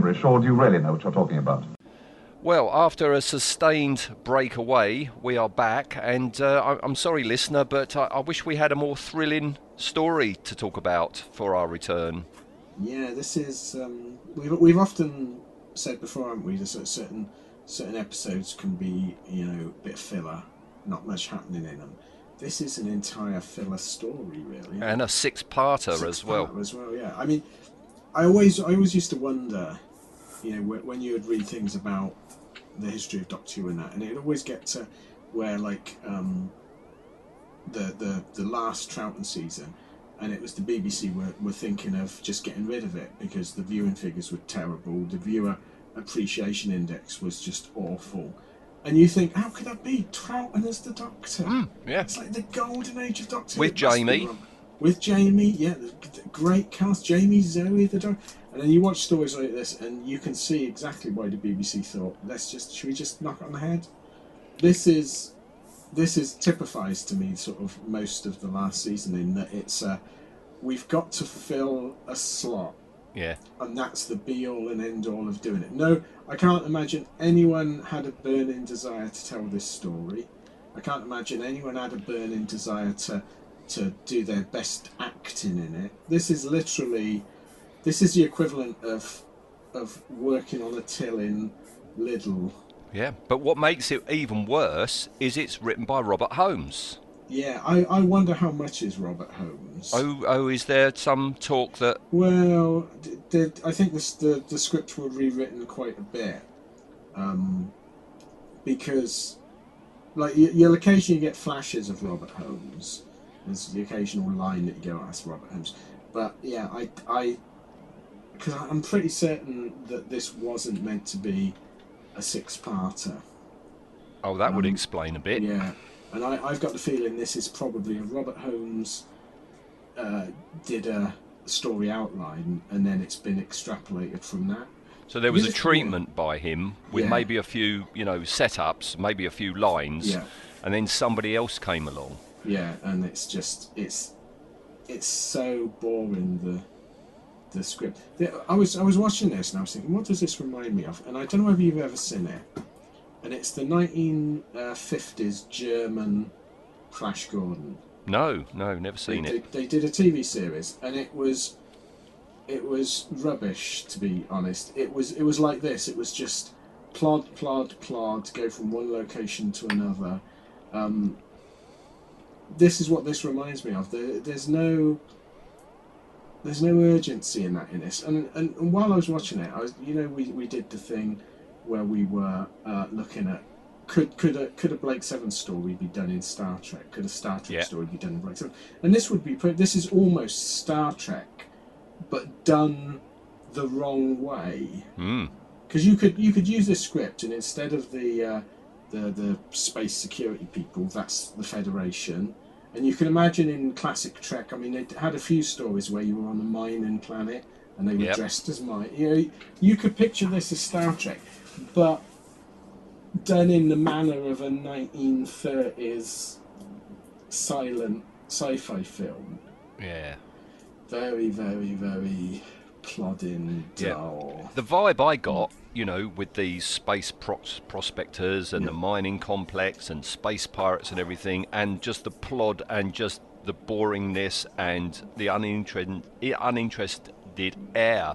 Gibberish, or do you really know what you're talking about? Well, after a sustained break away, we are back, and uh, I- I'm sorry, listener, but I-, I wish we had a more thrilling story to talk about for our return. Yeah, this is. Um, we've we've often said before, haven't we? That certain certain episodes can be, you know, a bit filler, not much happening in them. This is an entire filler story, really. And a six-parter as Six well. As well, yeah. I mean, I always I always used to wonder, you know, when, when you would read things about the history of Doctor Who and that, and it'd always get to where like um, the the the last Troughton season, and it was the BBC were, were thinking of just getting rid of it because the viewing figures were terrible, the viewer appreciation index was just awful. And you think, how could that be? Troughton as the Doctor. Hmm, yeah. It's like the golden age of Doctor With It must be Jamie. With Jamie, yeah, great cast. Jamie, Zoe, the Doctor. And then you watch stories like this, and you can see exactly why the BBC thought, let's just, should we just knock it on the head? This is, this is typifies to me sort of most of the last season in that it's, uh, we've got to fill a slot Yeah. and that's the be all and end all of doing it. No, I can't imagine anyone had a burning desire to tell this story. I can't imagine anyone had a burning desire to to do their best acting in it. This is literally this is the equivalent of of working on a till in Lidl. Yeah. But what makes it even worse is it's written by Robert Holmes. Yeah, I, I wonder how much is Robert Holmes. Oh, oh, is there some talk that Well, d- d- I think this, the the scripts were rewritten quite a bit, um, because like you, you'll occasionally get flashes of Robert Holmes. There's the occasional line that you go, "That's Robert Holmes," but yeah, I I because I'm pretty certain that this wasn't meant to be a six-parter. Oh, that would Um, explain a bit. Yeah, and I, I've got the feeling this is probably a Robert Holmes uh, did a story outline, and then it's been extrapolated from that. So there was a treatment by him with Yeah. maybe a few, you know, setups, maybe a few lines, Yeah. and then somebody else came along. Yeah, and it's just it's it's so boring the the script. I was I was watching this and I was thinking, what does this remind me of? And I don't know whether you've ever seen it. And it's the 1950s German Flash Gordon. No, no, never seen they, it. they did a TV series, and it was it was rubbish to be honest. It was it was like this. It was just plod, plod, plod, go from one location to another. Um, this is what this reminds me of. There, there's no there's no urgency in that in this. And, and and while I was watching it, I was you know we, we did the thing where we were uh, looking at could could a could a Blake Seven story be done in Star Trek? Could a Star Trek Yeah. story be done in Blake Seven? And this would be this is almost Star Trek, but done the wrong way. Hmm. Because you could you could use this script, and instead of the uh, the the space security people, that's the Federation. And you can imagine in classic Trek, I mean, they had a few stories where you were on a mining planet and they were Yep. dressed as mine. You know, you could picture this as Star Trek, but done in the manner of a 1930s silent sci-fi film. Yeah. Very, very, very plodding, Yeah. dull. The vibe I got, you know, with these space pros- prospectors and the mining complex and space pirates and everything, and just the plod and just the boringness and the uninterested, uninterested air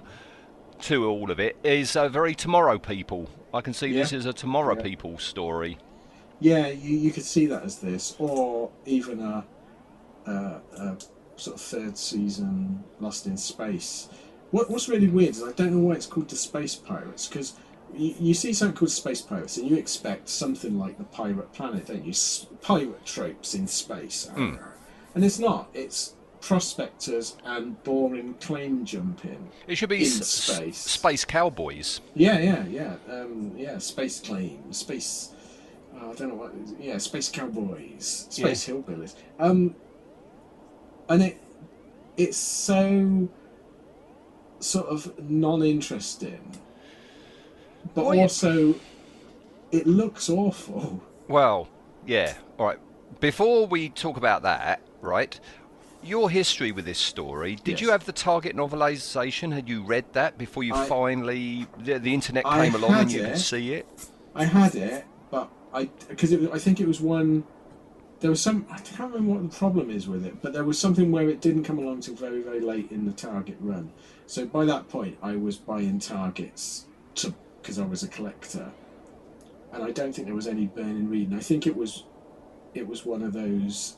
to all of it is a very Tomorrow People. I can see this is a Tomorrow Yeah. People story. Yeah, you, you could see that as this, or even a, a, a sort of third season Lost in Space. What, what's really weird is I don't know why it's called the Space Pirates because you, you see something called Space Pirates, and you expect something like the Pirate Planet, don't you? S- pirate tropes in space. And it's not. It's prospectors and boring claim jumping. It should be In s- space. space cowboys. Yeah, yeah, yeah. Um, yeah, space claim, space. Uh, I don't know what. Yeah, space cowboys, space hillbillies. Um, and it it's so sort of non-interesting, but Well, yeah. also it looks awful. Well, yeah. All right. Before we talk about that, right? Your history with this story. Did Yes. you have the Target novelization? Had you read that before you I- finally the, the internet I came along and had you could see it? I had it, but I because I think it was one. There was some I can't remember what the problem is with it, but there was something where it didn't come along till very very late in the target run. So by that point, I was buying targets to because I was a collector, and I don't think there was any burning reading. I think it was it was one of those.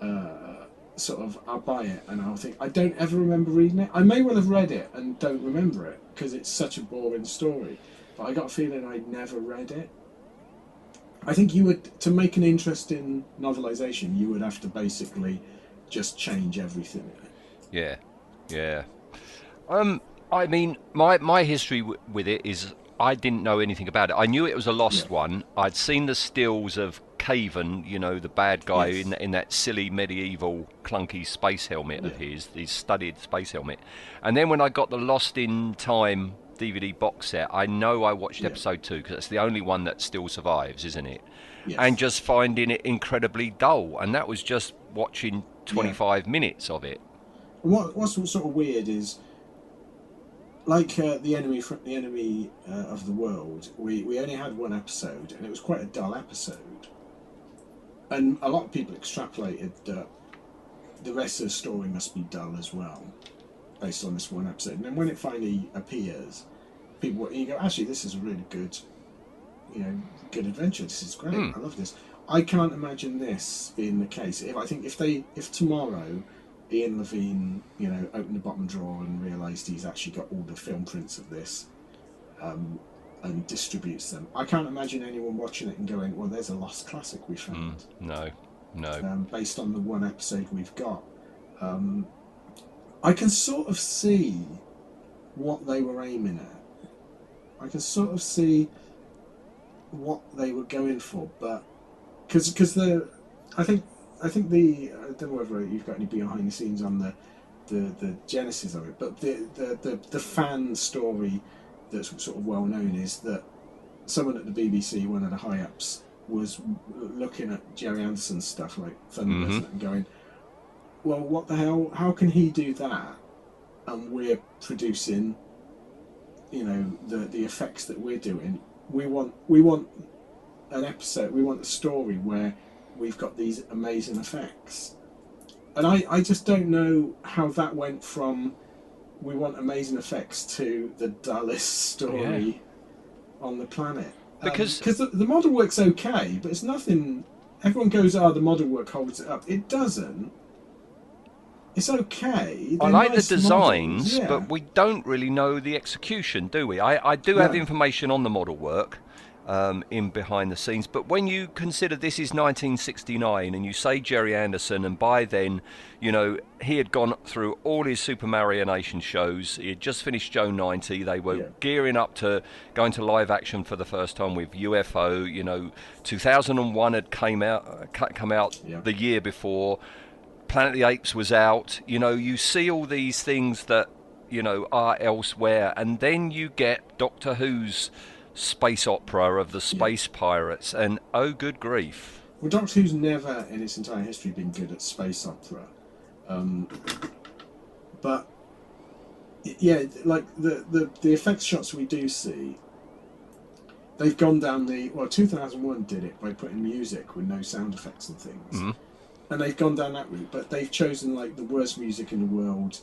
Uh, sort of I'll buy it and I'll think I don't ever remember reading it. I may well have read it and don't remember it because it's such a boring story. But I got a feeling I'd never read it. I think you would to make an interesting novelization, you would have to basically just change everything. Yeah, yeah. Um, I mean, my my history w- with it is I didn't know anything about it. I knew it was a lost Yeah. one. I'd seen the stills of Caven, you know, the bad guy Yes. in in that silly medieval clunky space helmet of his, his studded space helmet. And then when I got the Lost in Time DVD box set, I know I watched Yeah. episode two because it's the only one that still survives, isn't it? Yes. And just finding it incredibly dull, and that was just watching 25 minutes of it. What what's sort of weird is like uh, the enemy fr- the enemy uh, of the world. We we only had one episode, and it was quite a dull episode. And a lot of people extrapolated that the rest of the story must be dull as well, based on this one episode. And then when it finally appears, people you go, actually, this is a really good, you know, good adventure. This is great. Hmm. I love this. I can't imagine this being the case. If I think if they if tomorrow Ian Levine, you know, opened the bottom drawer and realised he's actually got all the film prints of this, um, and distributes them. I can't imagine anyone watching it and going, "Well, there's a lost classic we found." No, no. um, based on the one episode we've got. Um, I can sort of see what they were aiming at. I can sort of see what they were going for, but because because the I think I think the I don't know whether you've got any behind the scenes on the the, the genesis of it, but the, the, the, the fan story that's sort of well known is that someone at the BBC, one of the high ups, was looking at Gerry Anderson's stuff like Thunder Mhm. And going, "Well, what the hell? How can he do that? And we're producing, you know, the the effects that we're doing. We want we want an episode. We want a story where we've got these amazing effects." And I, I just don't know how that went from we want amazing effects to the dullest story on the planet. Um, because- because the, the model work's okay, but it's nothing. Everyone goes, "Oh, the model work holds it up." It doesn't. It's okay. I They're like nice the designs, yeah. but we don't really know the execution, do we? I, I do have No. information on the model work um, in behind the scenes, but when you consider this is 1969 and you say Gerry Anderson, and by then, you know, he had gone through all his Supermarionation shows, he had just finished Joe 90, they were Yeah. gearing up to going to live action for the first time with UFO, you know, 2001 had came out, uh, come out Yeah. the year before. Planet of the Apes was out. You know, you see all these things that you know are elsewhere, and then you get Doctor Who's space opera of the space pirates, and oh, good grief! Well, Doctor Who's never in its entire history been good at space opera. Um, but yeah, like the, the, the effects shots we do see, they've gone down the. Well, 2001 did it by putting music with no sound effects and things. Mhm. And they've gone down that route, but they've chosen like the worst music in the world.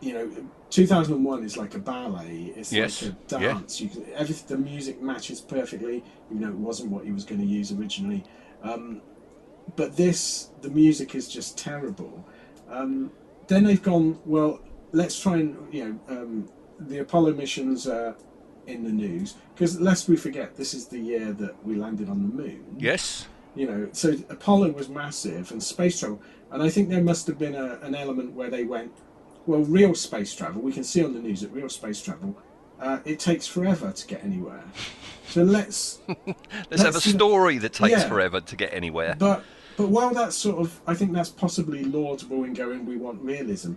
You know, 2001 is like a ballet. It's Yes, like a yeah. dance. You can, every, the music matches perfectly, even though it wasn't what he was going to use originally. Um, but this, the music is just terrible. Um, then they've gone, well, let's try and, you know, um, the Apollo missions are in the news because lest we forget, this is the year that we landed on the moon. Yes. You know, so Apollo was massive and space travel, and I think there must have been a, an element where they went, well, real space travel. We can see on the news that real space travel. Uh, it takes forever to get anywhere. So let's Let's have a story that takes yeah. forever to get anywhere. But but while that's sort of, I think that's possibly laudable in going. We want realism.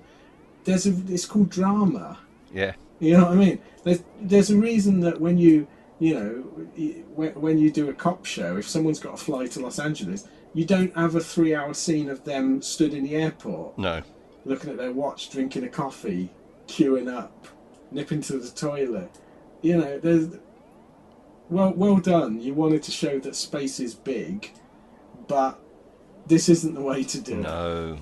There's a. It's called drama. Yeah. You know what I mean? There's there's a reason that when you you know when, when you do a cop show, if someone's got to fly to Los Angeles, you don't have a three-hour scene of them stood in the airport No. Looking at their watch, drinking a coffee, queuing up, nipping to the toilet. You know, there's well, well done. You wanted to show that space is big, but this isn't the way to do it. No.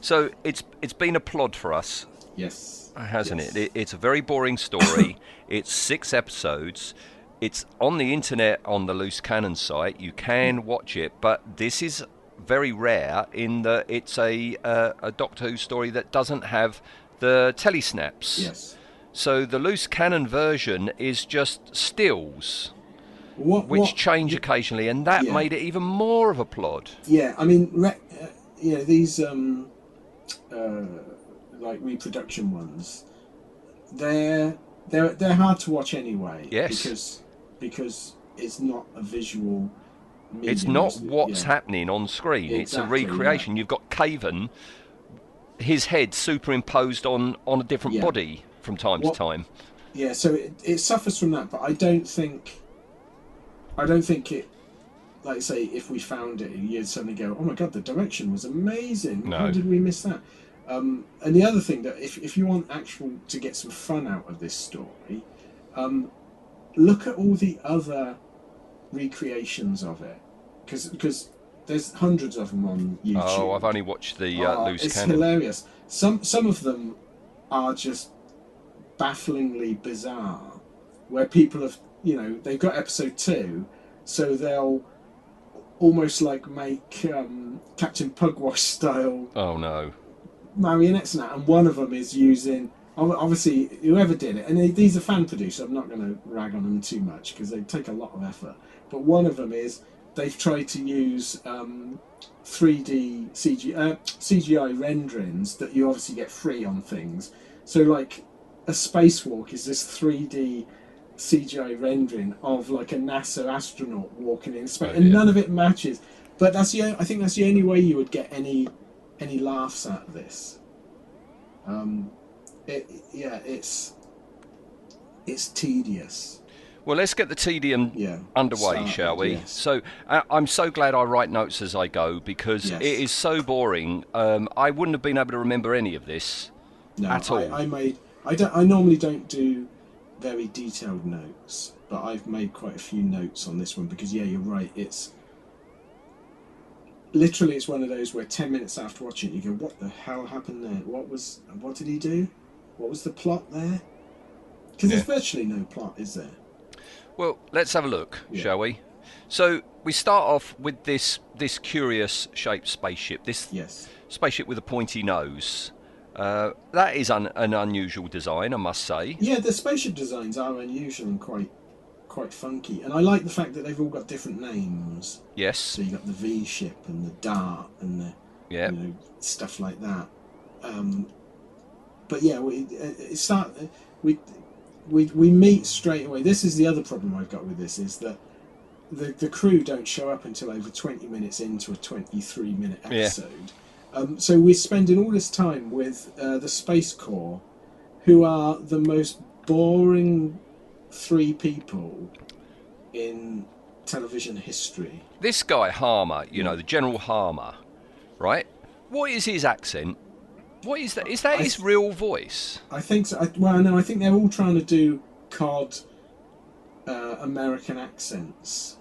So it's it's been a plod for us, Yes, hasn't Yes. it? it? It's a very boring story. it's six episodes. It's on the internet on the Loose Cannon site. You can watch it, but this is very rare in that it's a uh, a Doctor Who story that doesn't have the telesnaps. Yes. So the Loose Cannon version is just stills, What? which what, change occasionally, and that Yeah. made it even more of a plod. Yeah, I mean, re- uh, you know, these um, uh, like reproduction ones, they're they're they're hard to watch anyway. Yes. Because because it's not a visual. It's not what's Yeah. happening on screen. it's a Exactly, recreation. You've got Caven, his head superimposed on on a different Yeah. body from time What- to time. Yeah, so it, it suffers from that, but I don't think, I don't think it, like say, if we found it, you'd suddenly go, oh my god, the direction was amazing. How did we miss that? Um, and the other thing that if, if you want actual to get some fun out of this story, um, look at all the other recreations of it, because because there's hundreds of them on YouTube. Oh, I've only watched the uh, Oh, loose it's cannon. hilarious. Some some of them are just bafflingly bizarre, where people have you know they've got episode two, so they'll almost like make um, Captain Pugwash style Oh no. marionettes and that, and one of them is using. Obviously, whoever did it, and they- these are fan produced. I'm not going to rag on them too much because they take a lot of effort. But one of them is they've tried to use um, 3D CG, uh, CGI renderings that you obviously get free on things. So, like a spacewalk is this 3D CGI rendering of like a NASA astronaut walking in space, Oh, and yeah. none of it matches. But that's the I think that's the only way you would get any any laughs out of this. Um, it, yeah, it's it's tedious. Well, let's get the tedium Yeah, underway, started, shall we? yes. So uh, I'm so glad I write notes as I go because Yes. it is so boring. Um, I wouldn't have been able to remember any of this. No, at all. I, I made. I don't. I normally don't do very detailed notes, but I've made quite a few notes on this one because yeah, you're right. It's literally it's one of those where ten minutes after watching it, you go, "What the hell happened there? What was? What did he do? What was the plot there?" Because there's virtually no plot, is there? Well, let's have a look, Yeah. shall we? So we start off with this this curious shaped spaceship. This Yes. spaceship with a pointy nose. Uh, that is un- an unusual design, I must say. Yeah, the spaceship designs are unusual and quite quite funky, and I like the fact that they've all got different names. Yes. So you got the V ship and the Dart and the Yeah. you know stuff like that. Um, but yeah, we it it start we we we meet straight away. This is the other problem I've got with this is that the the crew don't show up until over twenty minutes into a twenty three minute Yeah. episode. Um, so we're spending all this time with uh, the Space Corps, who are the most boring three people in television history. This guy Harmer, you know, the General Harmer, right? What is his accent? What is that? Is that I his real voice? I think so. I, well, no, I think they're all trying to do cod uh, American accents,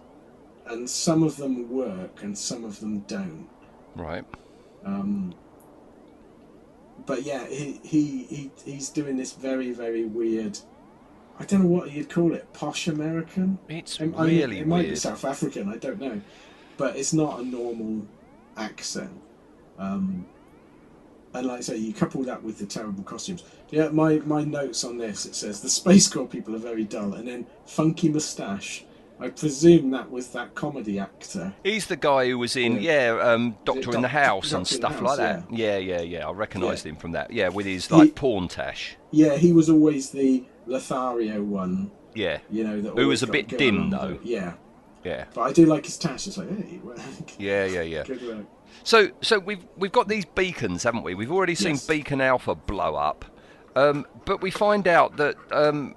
and some of them work and some of them don't. Right. Um, but yeah, he, he he he's doing this very very weird. I don't know what you'd call it. Posh American. It's I mean, really it might be. South African. I don't know, but it's not a normal accent. Um, and like I say, you couple that with the terrible costumes. Yeah, my, my notes on this it says the Space Corps people are very dull, and then funky moustache. I presume that was that comedy actor. He's the guy who was in, Yeah. yeah, um, Doctor in the Doc- House Doctor and stuff House, like that. Yeah, yeah, yeah. I recognised Yeah. him from that. Yeah, with his He- like porn tash. Yeah, he was always the Lothario one. Yeah, You know, that Who was a bit dim, though. Yeah, yeah, but I do like his tash. It's like, hey, yeah, yeah, yeah. good work. So, so we've we've got these beacons, haven't we? We've already seen Yes. Beacon Alpha blow up, um, but we find out that um,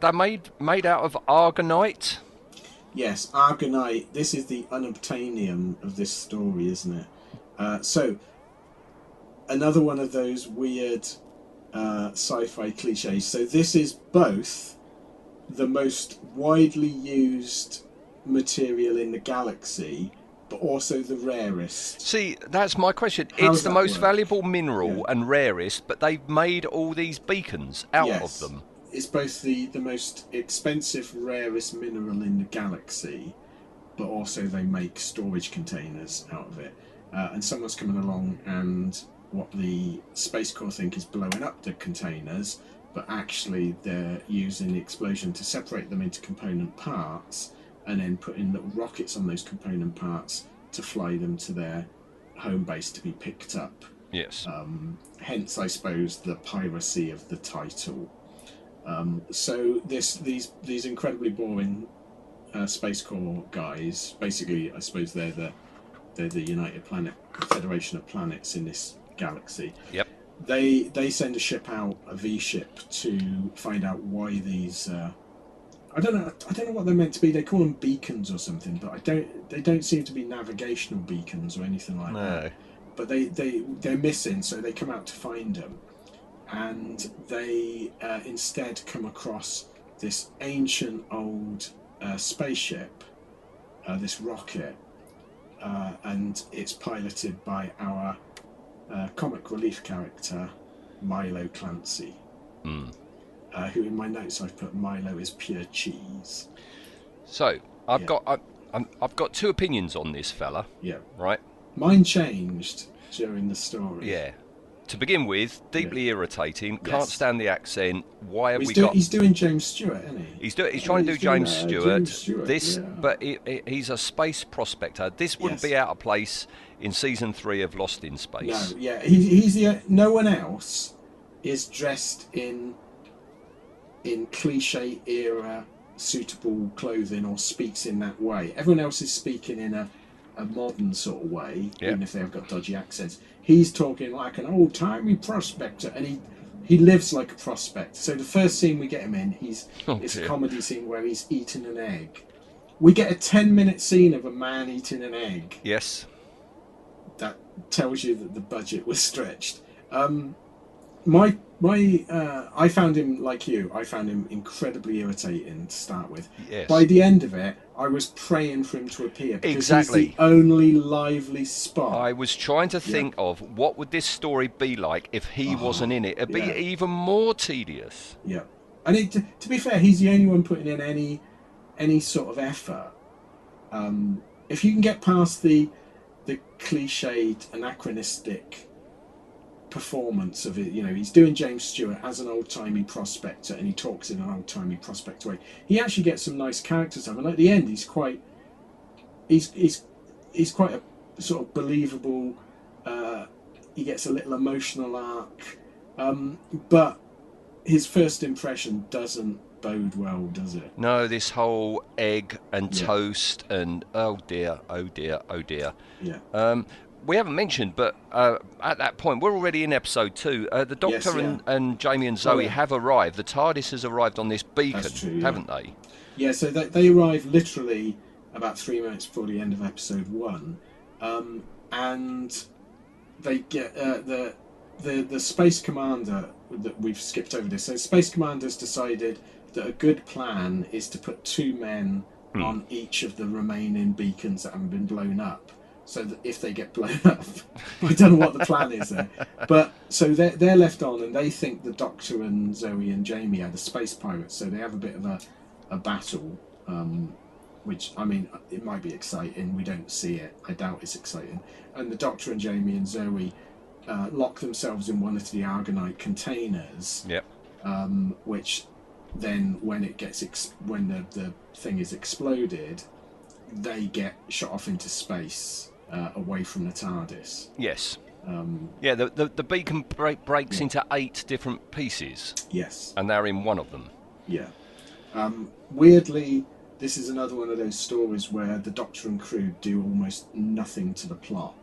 they're made made out of argonite. Yes, Argonite. This is the unobtainium of this story, isn't it? Uh, so, another one of those weird uh, sci-fi cliches. So this is both the most widely used material in the galaxy, but also the rarest. See, that's my question. How it's the most work? valuable mineral Yeah. and rarest, but they've made all these beacons out Yes. of them. It's both the, the most expensive, rarest mineral in the galaxy, but also they make storage containers out of it. Uh, and someone's coming along and what the Space Corps think is blowing up the containers, but actually they're using the explosion to separate them into component parts and then putting little rockets on those component parts to fly them to their home base to be picked up. Yes. Um, hence, I suppose, the piracy of the title. Um, so this these these incredibly boring uh, space corps guys, basically, I suppose they're the they're the United Planet Federation of Planets in this galaxy. Yep. They they send a ship out, a V ship, to find out why these. Uh, I don't know. I don't know what they're meant to be. They call them beacons or something, but I don't. They don't seem to be navigational beacons or anything like that No. but they they they're missing, so they come out to find them, and they uh, instead come across this ancient old uh, spaceship, uh, this rocket, uh, and it's piloted by our uh, comic relief character Milo Clancy, Hmm. Uh, who in my notes I've put Milo is pure cheese. So I've Yeah. got I, I'm, I've got two opinions on this fella, Yeah, right? mine changed during the story. Yeah. To begin with, deeply irritating. Can't stand the accent. Why have he's, we do- got? he's doing James Stewart, isn't he? He's, do, he's Yeah, trying to do doing, James uh, Stewart. James Stewart, This, yeah. but he, he- he's a space prospector. This wouldn't Yes. be out of place in season three of Lost in Space. No, yeah, he, he's the no one else is dressed in in cliche era suitable clothing or speaks in that way. Everyone else is speaking in a, a modern sort of way, Yeah. even if they've got dodgy accents. He's talking like an old timey prospector, and he he lives like a prospect. So the first scene we get him in, he's Oh, it's a comedy scene where he's eating an egg. We get a ten minute scene of a man eating an egg Yes. that tells you that the budget was stretched. Um, my my uh, I found him like you. I found him incredibly irritating to start with. Yes. By the end of it, I was praying for him to appear because Exactly. he's the only lively spot. I was trying to think of what would this story be like if he wasn't in it. It'd be yeah. even more tedious. Yeah, and it, to, to be fair, he's the only one putting in any any sort of effort. Um, if you can get past the the cliched, anachronistic performance of it, you know, he's doing James Stewart as an old timey prospector, and he talks in an old timey prospector way. He actually gets some nice characters up, and at the end, he's quite he's he's he's quite a sort of believable. Uh, he gets a little emotional arc, um, but his first impression doesn't bode well, does it? No, this whole egg and Yeah. toast and oh dear, oh dear, oh dear. Yeah. Um, we haven't mentioned, but uh, at that point, we're already in episode two. Uh, the Doctor Yes, and, and Jamie and Zoe yeah. have arrived. The TARDIS has arrived on this beacon, true, yeah. haven't they? Yeah, so they, they arrive literally about three minutes before the end of episode one, um, and they get uh, the the the space commander that we've skipped over this. So space commander's decided that a good plan is to put two men on each of the remaining beacons that haven't been blown up. So that if they get blown up, I don't know what the plan is there. But so they're, they're left on, and they think the Doctor and Zoe and Jamie are the space pirates. So they have a bit of a, a battle, um, which I mean, it might be exciting. We don't see it. I doubt it's exciting. And the Doctor and Jamie and Zoe uh, lock themselves in one of the Argonite containers, Yep. um, which then when it gets ex- when the, the thing is exploded, they get shot off into space uh, away from the TARDIS. Yes. Um, Yeah. The the, the beacon break, breaks into eight different pieces, yes. and they're in one of them. Yeah. Um, weirdly, this is another one of those stories where the Doctor and crew do almost nothing to the plot.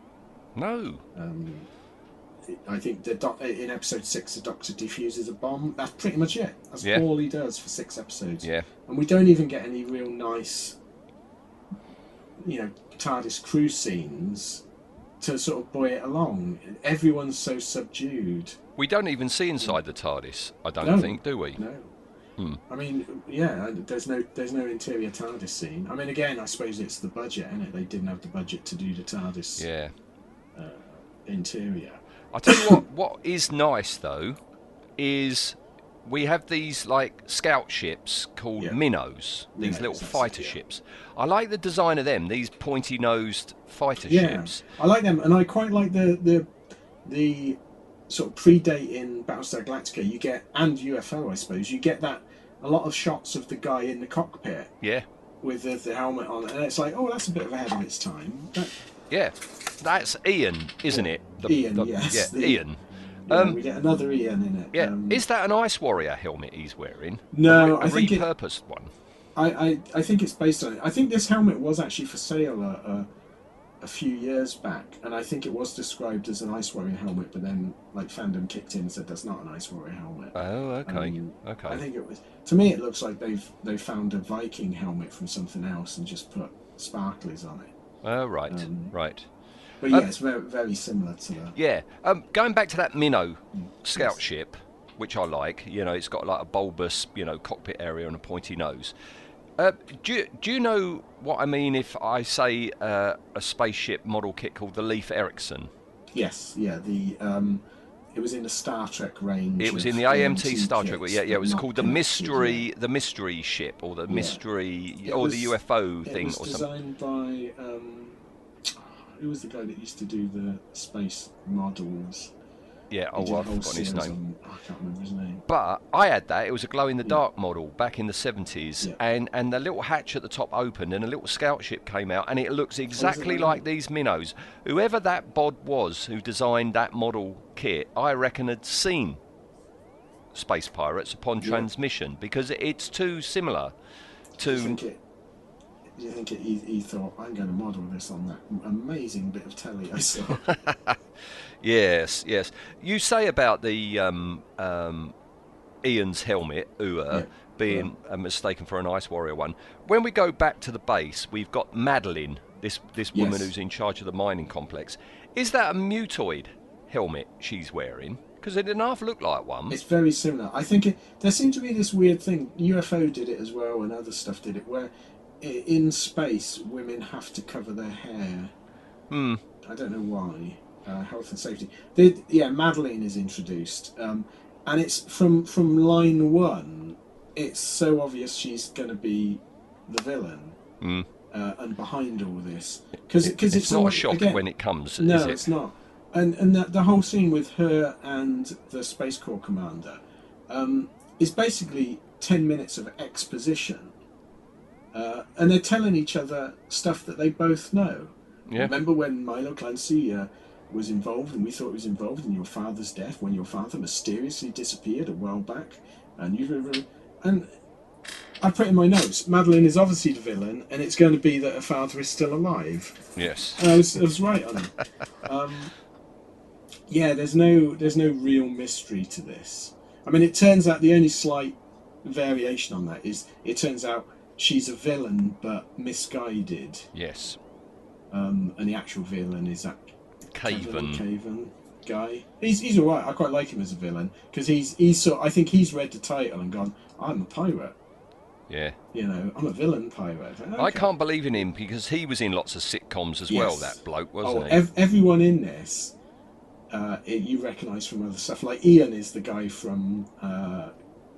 No. Um, I think the doc- in episode six, the Doctor defuses a bomb. That's pretty much it. That's Yeah. all he does for six episodes. Yeah. And we don't even get any real nice, you know, TARDIS crew scenes to sort of buoy it along. Everyone's so subdued. We don't even see inside the TARDIS. I don't No. think, do we? No. Hmm. I mean, yeah, there's no there's no interior TARDIS scene. I mean, again, I suppose it's the budget, is it? They didn't have the budget to do the TARDIS Yeah. interior. I tell you what. What is nice though, is we have these like scout ships called Yeah. minnows. These Minnows, little fighter yeah. ships. I like the design of them. These pointy-nosed fighter Yeah, ships. I like them, and I quite like the the the sort of predating Battlestar Galactica. You get and UFO, I suppose. You get that a lot of shots of the guy in the cockpit Yeah. with the, the helmet on, and it's like, oh, that's a bit of ahead of its time. That, Yeah. That's Ian, isn't it? Ian, the- yes, Yeah. the- Ian. Um, we get another Ian in it. Yeah. Um, is that an Ice Warrior helmet he's wearing? No, a, I think it- repurposed one. I, I, I think it's based on it. I think this helmet was actually for sale a, a, a few years back, and I think it was described as an Ice Warrior helmet, but then like fandom kicked in and said that's not an Ice Warrior helmet. Oh, okay. Um, okay. I think it was. To me, it looks like they've they found a Viking helmet from something else and just put sparklies on it. Oh, right. um, right. But yeah, Um, it's very very similar to the. Yeah. Um, going back to that minnow scout Yes. ship, which I like. You know, it's got like a bulbous, you know, cockpit area and a pointy nose. Uh, do, you, do you know what I mean if I say uh, a spaceship model kit called the Leif Ericson? Yes, yeah. The um, it was in the Star Trek range. It was in the AMT Star Trek. Yeah, yeah. It was called the mystery, the mystery ship, or the mystery, It or was- the UFO thing, or something. designed by um, who was the guy that used to do the space models? Yeah. Oh, a I've forgotten his name. on- I can't remember his name. But I had that. It was a glow in the dark mm. model back in the 70s, Yeah. and and the little hatch at the top opened, and a little scout ship came out, and it looks oh, exactly really? like these minnows. Whoever that bod was who designed that model kit, I reckon had seen Space Pirates upon Yeah. transmission because it's too similar to. Think it? Do you think it, he, he thought I'm going to model this on that amazing bit of telly I saw? Yes, yes. You say about the um, um, Ian's helmet, Ua, Yeah. being uh, mistaken for an Ice Warrior one. When we go back to the base, we've got Madeline, this this woman Yes. who's in charge of the mining complex. Is that a mutoid helmet she's wearing? Because it didn't half look like one. It's very similar. I think it, there seemed to be this weird thing. UFO did it as well, and other stuff did it, where in space women have to cover their hair. Hmm. I don't know why. Uh, health and safety. The, yeah, Madeline is introduced, um, and it's from from line one. It's so obvious she's going to be the villain, Hmm. uh, and behind all this because It- it's, not a shock again, when it comes, no, is it? it's not. And and the, the whole scene with her and the space corps commander um, is basically ten minutes of exposition, uh, and they're telling each other stuff that they both know. Yeah. Remember when Milo Clancy uh, was involved, and we thought he was involved in your father's death when your father mysteriously disappeared a while back, and you and. I put in my notes. Madeline is obviously the villain, and it's going to be that her father is still alive. Yes. I was, I was right on it. Um, yeah, there's no there's no real mystery to this. I mean, it turns out the only slight variation on that is it turns out she's a villain but misguided, Yes. um, and the actual villain is that Caven. Caven guy. He's he's alright. I quite like him as a villain because he's he's sort. I think he's read the title and gone, "I'm a pirate." Yeah. You know, I'm a villain pirate. I can't believe in him because he was in lots of sitcoms as well. That bloke wasn't oh, he? ev- everyone in this, uh, it, you recognise from other stuff. Like Ian is the guy from uh,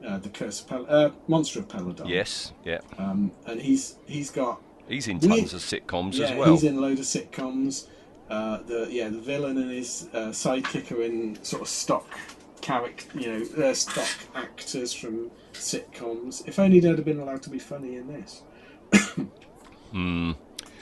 uh, the Curse of Pel- uh, Monster of Peladon. yes. Yeah. Um, and he's he's got He's in tons of sitcoms yeah as well. he's in a load of sitcoms. Uh, the yeah, the villain and his uh, sidekick are in sort of stock character, you know, they're stock actors from sitcoms. If only they'd have been allowed to be funny in this.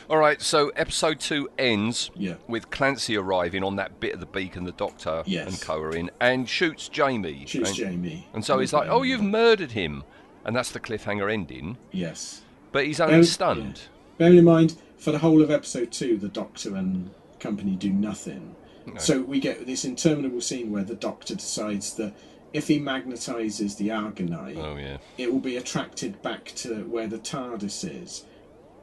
All right, so episode two ends Yeah. with Clancy arriving on that bit of the beacon the Doctor Yes. and Co are in, and shoots Jamie. Shoots and, Jamie. And so he's like, "Oh, you've murdered him," and that's the cliffhanger ending. Yes. But he's only stunned. Bearing in mind, for the whole of episode two, the Doctor and company do nothing. So we get this interminable scene where the Doctor decides that if he magnetizes the Argonite, Oh yeah. it will be attracted back to where the TARDIS is.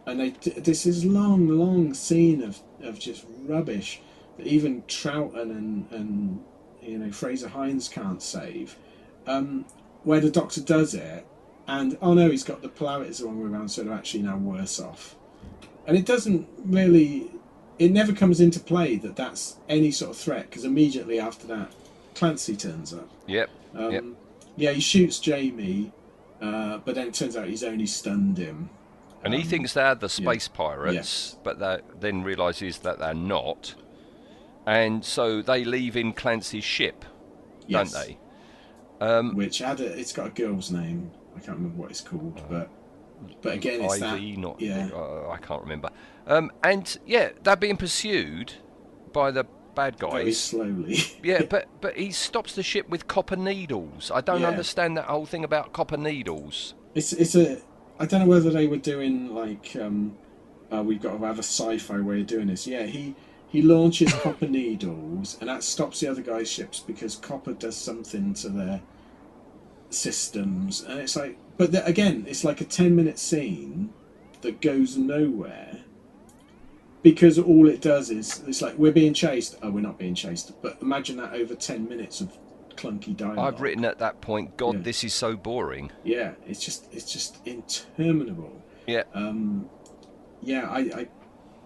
And they, this is long, long scene of, of just rubbish that even Troughton and, and you know Frazer Hines can't save. Um, where the Doctor does it, and oh no, he's got the polarities the wrong way around, so they're actually now worse off. And it doesn't really, it never comes into play that that's any sort of threat because immediately after that, Clancy turns up. Yep. Um, Yep. Yeah, he shoots Jamie, uh, but then it turns out he's only stunned him. And he Um, thinks they're the space pirates, Yes. but that then realizes that they're not. And so they leave in Clancy's ship, yes, don't they? Um, Which had a, it's got a girl's name. I can't remember what it's called, but but again, it's that. not yeah. uh, I can't remember. Um, and yeah, they're being pursued by the bad Very guys. slowly. Yeah, but but he stops the ship with copper needles. I don't Yeah. understand that whole thing about copper needles. It's it's a. I don't know whether they were doing like um, uh, we've got to have a sci-fi way of doing this. Yeah, he he launches copper needles, and that stops the other guys' ships because copper does something to their systems, and it's like. But the, again, it's like a ten-minute scene that goes nowhere because all it does is it's like we're being chased. Oh, we're not being chased. But imagine that over ten minutes of clunky dialogue. I've written at that point, God, Yeah. this is so boring. Yeah, it's just it's just interminable. Yeah, Um, yeah, I, I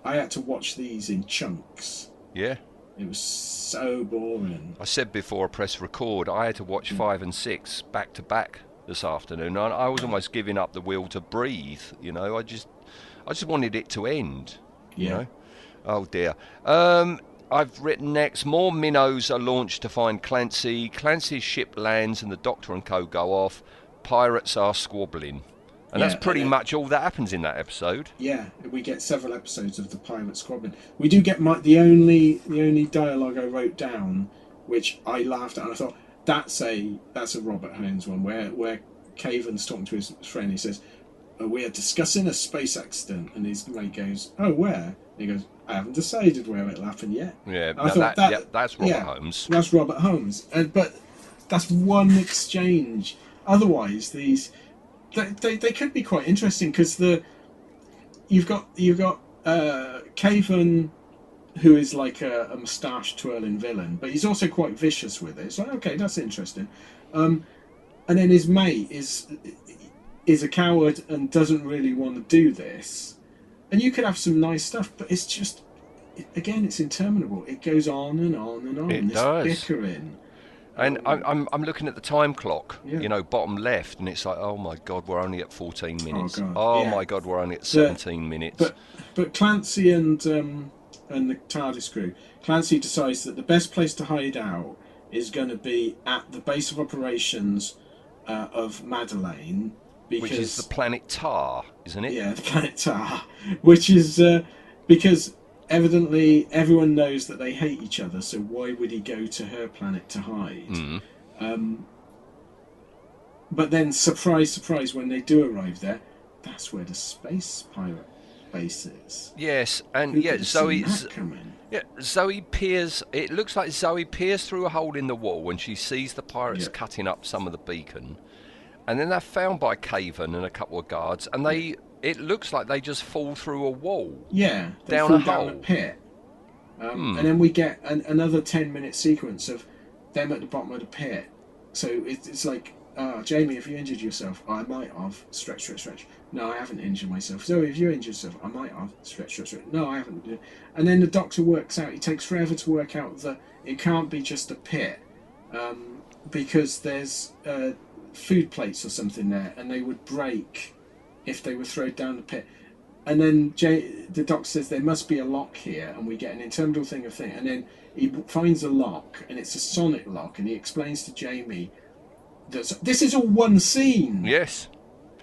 I had to watch these in chunks. yeah. It was so boring. I said before I press record, I had to watch five and six back to back this afternoon. I, I was almost giving up the will to breathe. You know, I just, I just wanted it to end. You know? Oh dear. Um, I've written next. More minnows are launched to find Clancy. Clancy's ship lands, and the Doctor and Co go off. Pirates are squabbling, and Yeah, that's pretty and much all that happens in that episode. Yeah, we get several episodes of the pirate squabbling. We do get my, the only the only dialogue I wrote down, which I laughed at, and I thought that's a that's a Robert Holmes one where where Caven's talking to his friend. He says, "We are discussing a space accident," and his mate goes, "Oh, where?" And he goes, "I haven't decided where it'll happen yet." Yeah, I no, thought that, that- yeah, that's Robert yeah. Holmes. That's Robert Holmes, and but that's one exchange. Otherwise, these they, they, they could be quite interesting because the you've got you've got uh, Caven, who is like a, a moustache twirling villain, but he's also quite vicious with it. It's like okay, that's interesting. Um, and then his mate is is a coward and doesn't really want to do this. And you could have some nice stuff, but it's just again, it's interminable. It goes on and on and on. It this does. bickering. And I'm, I'm, I'm looking at the time clock, Yeah. you know, bottom left, and it's like, oh my God, we're only at 14 minutes. God, Oh, yeah. my God, we're only at 17 minutes. But but Clancy and um, and the TARDIS crew, Clancy decides that the best place to hide out is going to be at the base of operations uh, of Madeleine, because which is the planet Ta, isn't it? yeah, the planet Ta, which is uh, because evidently everyone knows that they hate each other. So why would he go to her planet to hide? Mm. Um, but then, surprise, surprise, when they do arrive there, that's where the space pirate base is. Yes, and Who yeah, Zoe. seen that coming? Yeah, Zoe peers. It looks like Zoe peers through a hole in the wall when she sees the pirates Yeah. cutting up some of the beacon, and then they're found by Caven and a couple of guards, and they. It looks like they just fall through a wall. Yeah, Down a down a hole. pit, um, Hmm. and then we get an, another ten-minute sequence of them at the bottom of the pit. So it, it's like, uh, Jamie, have you injured yourself? "Oh, I might have. Stretch, stretch, stretch. No, I haven't injured myself. Zoe, if you injured yourself? I might have. Stretch, stretch, stretch. No, I haven't. And then the doctor works out. It takes forever to work out that it can't be just a pit, um, because there's uh, food plates or something there, and they would break if they were thrown down the pit. and then Jay, the doctor says there must be a lock here, and we get an interminable thing of thing, and then he finds a lock, and it's a sonic lock, and he explains to Jamie that this is all one scene. Yes.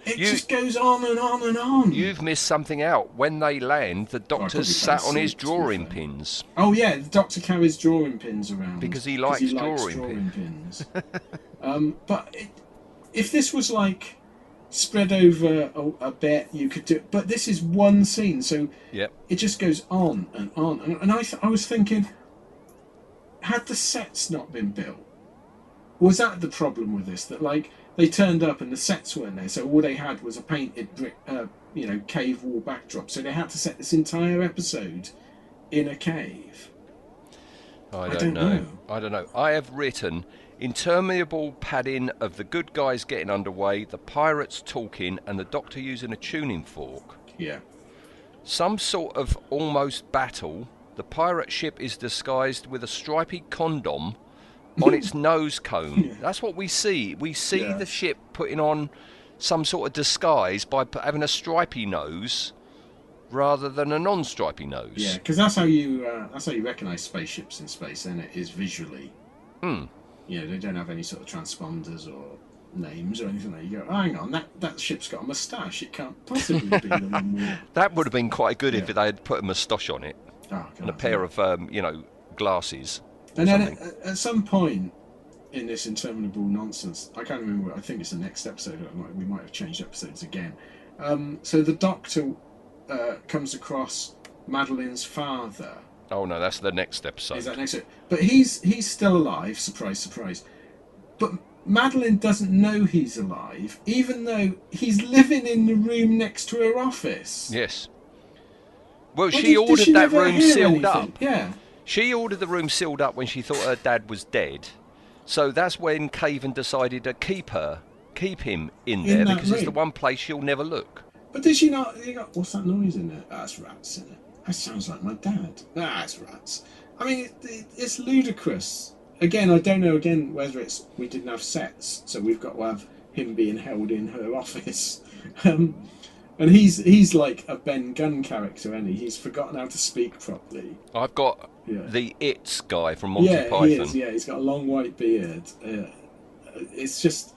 It You- just goes on and on and on. You've missed something out. When they land, the doctor's can't sat on his it, to be drawing pins. Oh yeah, the doctor carries drawing pins around Because he likes drawing drawing pins. um, but it, if this was like spread over a, a bit, you could do. But this is one scene, so Yep. it just goes on and on. And, and I, th- I was thinking, had the sets not been built, was that the problem with this? That like they turned up and the sets weren't there, so all they had was a painted brick, uh, you know, cave wall backdrop. So they had to set this entire episode in a cave. I don't don't, know. know. I don't know. I have written interminable padding of the good guys getting underway, the pirates talking, and the doctor using a tuning fork. Yeah. Some sort of almost battle. The pirate ship is disguised with a stripy condom on its nose cone. That's what we see. We see Yeah. the ship putting on some sort of disguise by having a stripy nose rather than a non-stripy nose. Yeah, because that's how you uh, that's how you recognise spaceships in space, and it is visually. Hmm. You know, they don't have any sort of transponders or names or anything like that. You go, oh, hang on, that, that ship's got a moustache. It can't possibly be the one That would have been quite good if they had put a moustache on it oh, and a pair of, um, you know, glasses. And then at, at some point in this interminable nonsense, I can't remember. I think it's the next episode. We might have changed episodes again. Um, so the Doctor uh, comes across Madeline's father. Oh no, that's the next episode. Is that next? But he's he's still alive. Surprise, surprise. But Madeline doesn't know he's alive, even though he's living in the room next to her office. Yes. Well, she did- did ordered she that room sealed anything? up. Yeah. She ordered the room sealed up when she thought her dad was dead. So that's when Caven decided to keep her, keep him in In there that because it's the one place she'll never look. But did she not? You got, what's that noise in there? That's rats in it. That sounds like my dad. Ah, it's rats. I mean, it, it, it's ludicrous. Again, I don't know. Again, whether it's we didn't have sets, so we've got to have him being held in her office. Um, and he's he's like a Ben Gunn character, and he? He's forgotten how to speak properly. I've got Yeah. the It's guy from Monty yeah, Python. he is. Yeah, he's got a long white beard. Uh, it's just,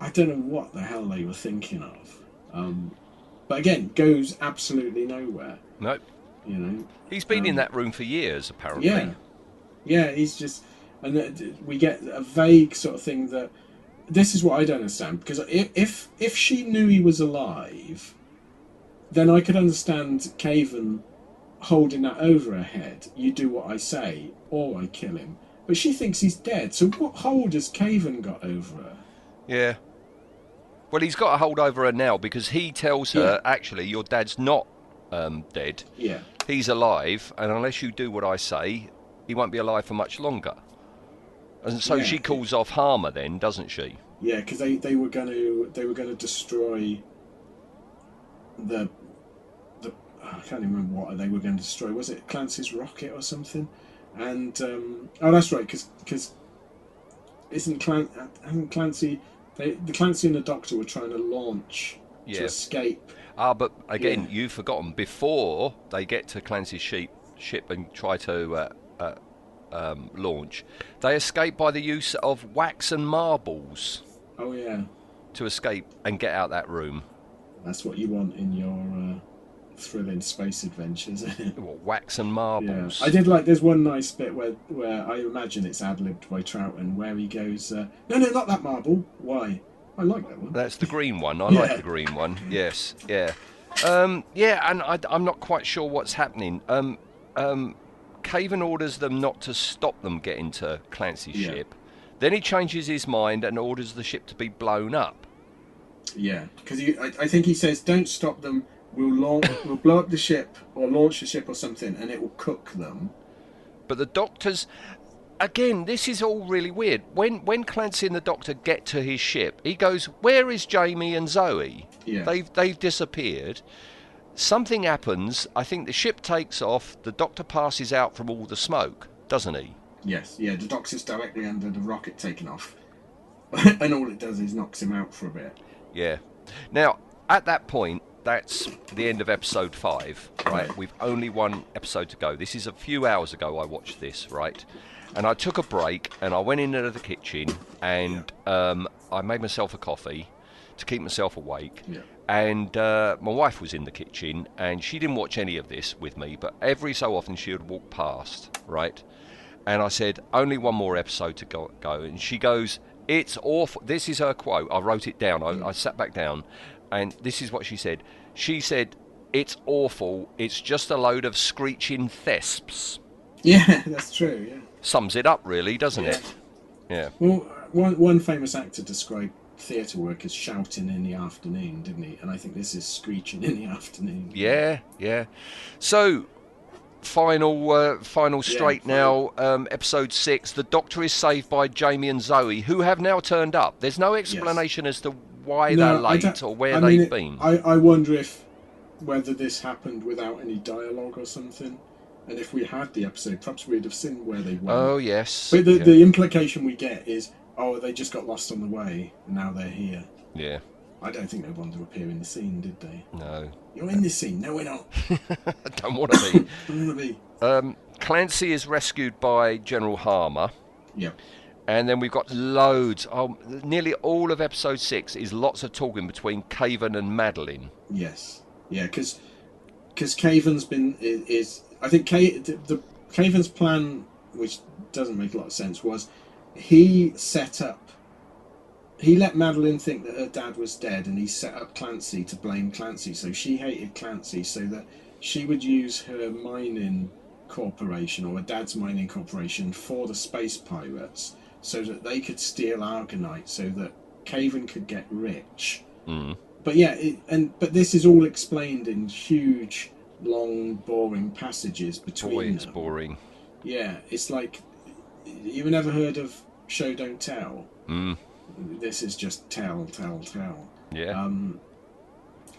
I don't know what the hell they were thinking of. Um, but again, goes absolutely nowhere. No, You know. he's been in Um, that room for years apparently. Yeah, yeah. He's just, and we get a vague sort of thing that this is what I don't understand because if if, if she knew he was alive, then I could understand Caven holding that over her head. You do what I say, or I kill him. But she thinks he's dead. So what hold has Caven got over her? Yeah. Well, he's got a hold over her now because he tells her, Yeah. actually, your dad's not um, dead. Yeah, He's alive, and unless you do what I say, he won't be alive for much longer. And so Yeah. she calls off Harmer then, doesn't she? yeah. Because they, they were going to they were going to destroy the the I can't even remember what they were going to destroy. Was it Clancy's rocket or something? And um, oh, that's right. Because isn't Clan hasn't Clancy they the Clancy and the Doctor were trying to launch to escape. Ah, but again, Yeah. you've forgotten, before they get to Clancy's sheep, ship and try to uh, uh, um, launch, they escape by the use of wax and marbles Oh yeah, to escape and get out that room. that's what you want in your uh, thrilling space adventures. isn't it? What, wax and Yeah, marbles. I did like. There's one nice bit where where I imagine it's ad libbed by Troughton, where he goes, uh, "No, no, not that marble. Why? I like that one." That's the green one. I Yeah. like the green one. Yes, yeah, um, yeah. And I, am not quite sure what's happening. Um, um, Caven orders them not to stop them getting to Clancy's Yeah. ship. Then he changes his mind and orders the ship to be blown up. Yeah, because I, I think he says, "Don't stop them. We'll launch. we'll blow up the ship or launch the ship or something, and it will cook them." But the doctors, again, this is all really weird. When when Clancy and the doctor get to his ship, he goes, "Where is Jamie and Zoe? Yeah. They've they've disappeared." Something happens. I think the ship takes off. The doctor passes out from all the smoke, doesn't he? Yes, yeah. The Doctor's directly under the rocket taking off, and all it does is knocks him out for a bit. Yeah. Now, at that point, that's the end of episode five, right? We've only one episode to go. This is a few hours ago I watched this, right? And I took a break and I went into the kitchen and um, I made myself a coffee to keep myself awake. Yeah. And uh, my wife was in the kitchen and she didn't watch any of this with me, but every so often she would walk past, right? And I said, only one more episode to go. go. And she goes, it's awful. This is her quote. I wrote it down. I, I sat back down, and this is what she said. She said, it's awful. It's just a load of screeching thesps. Yeah, that's true. Yeah. Sums it up, really, doesn't Yeah. it? Yeah. Well, one one famous actor described theatre work as shouting in the afternoon, didn't he? And I think this is screeching in the afternoon. Yeah, yeah. So, final, uh, final straight now. Um, episode six. The Doctor is saved by Jamie and Zoe, who have now turned up. There's no explanation as to why they're I late or where I they've mean, been. I, I wonder if whether this happened without any dialogue or something, and if we had the episode, perhaps we'd have seen where they went. oh yes. But the, yeah. the implication we get is, oh, they just got lost on the way, and now they're here. yeah. I don't think they wanted to appear in the scene, did they? No, You're in this scene. No, we're not. I don't want to be. Don't want to be. um, Clancy is rescued by General Harmer. Yeah. And then we've got loads. Oh, nearly all of episode six is lots of talking between Caven and Madeline. Yes. Yeah, because because Caven's been is, I think the, the Caven's plan, which doesn't make a lot of sense, was he set up. He let Madeline think that her dad was dead, and he set up Clancy to blame Clancy. So she hated Clancy, so that she would use her mining corporation or her dad's mining corporation for the space pirates, so that they could steal Argonite, so that Caven could get rich Mm. but yeah, it, and but this is all explained in huge, long, boring passages Boy, between it's them. boring. Yeah, it's like you've never heard of show don't tell. Mm. This is just tell, tell, tell. Yeah. Um,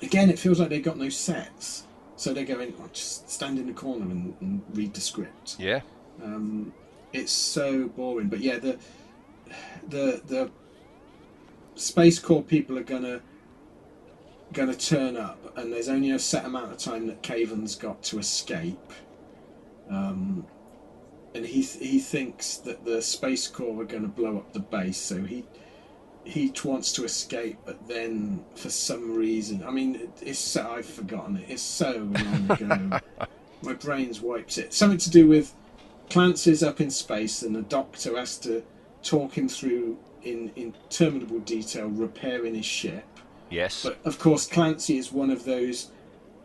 again, it feels like they've got no sets, so they're going oh, just stand in the corner and, and read the script. yeah. Um, it's so boring. But yeah, the the the space corps people are gonna gonna turn up, and there's only a set amount of time that Caven's got to escape. Um, and he th- he thinks that the space corps are going to blow up the base, so he he wants to escape, but then for some reason, I mean, it- it's so, I've forgotten it. It's so long ago. My brain's wiped it. Something to do with Clancy's up in space, and the Doctor has to talk him through in interminable detail repairing his ship. Yes. But of course, Clancy is one of those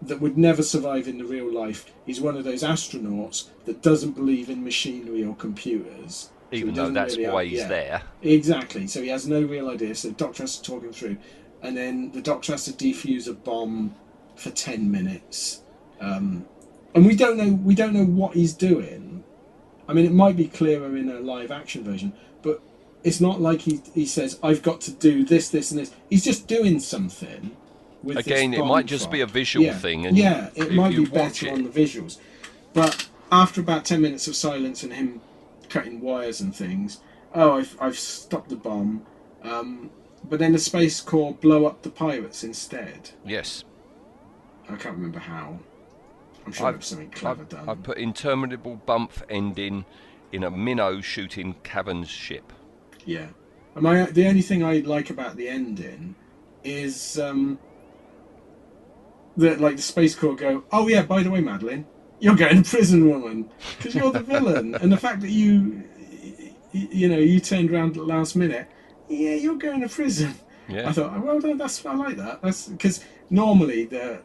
that would never survive in the real life. He's one of those astronauts that doesn't believe in machinery or computers. So Even though doesn't that's really why he's yeah. there. Exactly. So he has no real idea. So the Doctor has to talk him through, and then the Doctor has to defuse a bomb for ten minutes. Um, and we don't know. We don't know what he's doing. I mean, it might be clearer in a live action version, but it's not like he he says, "I've got to do this, this, and this." He's just doing something. With this Again, it might just be a visual yeah. thing, and yeah, it might be better it- on the visuals. But after about ten minutes of silence and him cutting wires and things, oh, I've, I've stopped the bomb. Um, but then the Space Corps blow up the pirates instead. Yes. I can't remember how. I'm sure I've- something clever I've, done. I've put interminable bump ending in a minnow shooting Caven's ship. Yeah. And my the only thing I like about the ending is um, that like the Space Corps go, oh yeah, by the way, Madeline, you're going to prison, woman, because you're the villain, and the fact that you, you know, you turned around at the last minute, yeah, you're going to prison. Yeah. I thought, oh, well, that's I like that. That's because normally the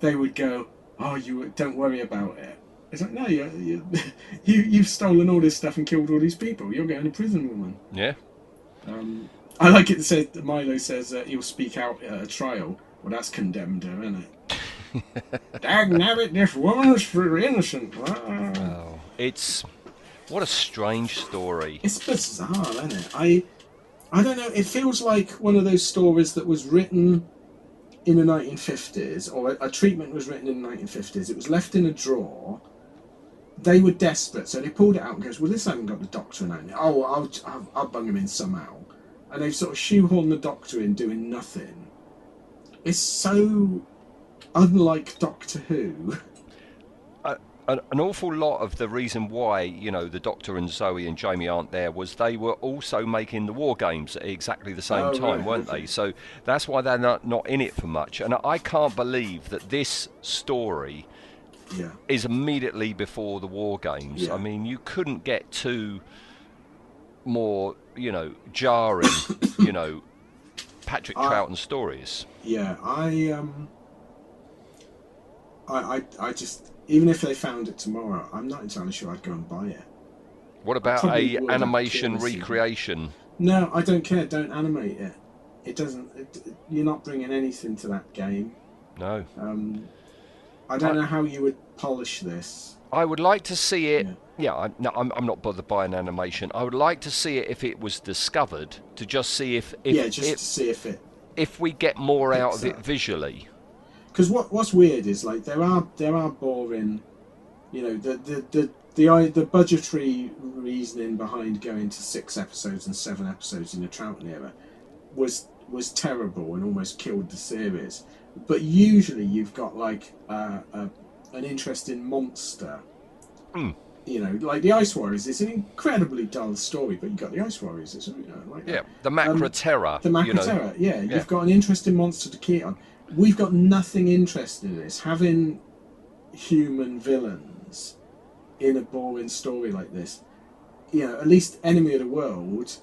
they would go, oh, you don't worry about it. It's like, no, you you you you've stolen all this stuff and killed all these people. You're going to prison, woman. Yeah. Um, I like it said Milo says that he'll speak out at a trial. Well, that's condemned her, isn't it? Dag nabbit, this woman's for innocent. Oh, it's what a strange story. It's bizarre, isn't it? I, I don't know. It feels like one of those stories that was written in the 1950s, or a, a treatment was written in the 1950s. It was left in a drawer. They were desperate, so they pulled it out and goes, "Well, this hasn't got the doctor in it. Oh, I'll, I'll, I'll bung him in somehow." And they've sort of shoehorned the doctor in doing nothing. It's so unlike Doctor Who. a- an, an awful lot of the reason why you know the Doctor and Zoe and Jamie aren't there was they were also making the war games at exactly the same Oh, time, right, weren't they? So that's why they're not not in it for much. And I can't believe that this story Yeah. is immediately before the war games. Yeah. I mean, you couldn't get two more you know jarring you know Patrick I- Troughton stories. Yeah, I um, I, I, I just even if they found it tomorrow, I'm not entirely sure I'd go and buy it. What about a animation killed the scene. recreation? No, I don't care. Don't animate it. It doesn't. It, you're not bringing anything to that game. No. Um, I don't I- know how you would polish this. I would like to see it. Yeah. Yeah, I, no, I'm, I'm not bothered by an animation. I would like to see it if it was discovered to just see if if yeah, just see if it. if we get more out of it visually. Because what what's weird is like there are there are boring, you know the the the the the budgetary reasoning behind going to six episodes and seven episodes in the Troughton era was was terrible and almost killed the series. But usually you've got like uh, a, an interesting monster. Hmm. You know, like the Ice Warriors. It's an incredibly dull story, but you've got the Ice Warriors. It's you know like Yeah, the Macra Um, Terror. the you know. Macra Terror, yeah, yeah. you've got an interesting monster to key on. We've got nothing interesting in this. Having human villains in a boring story like this, you know, at least Enemy of the World,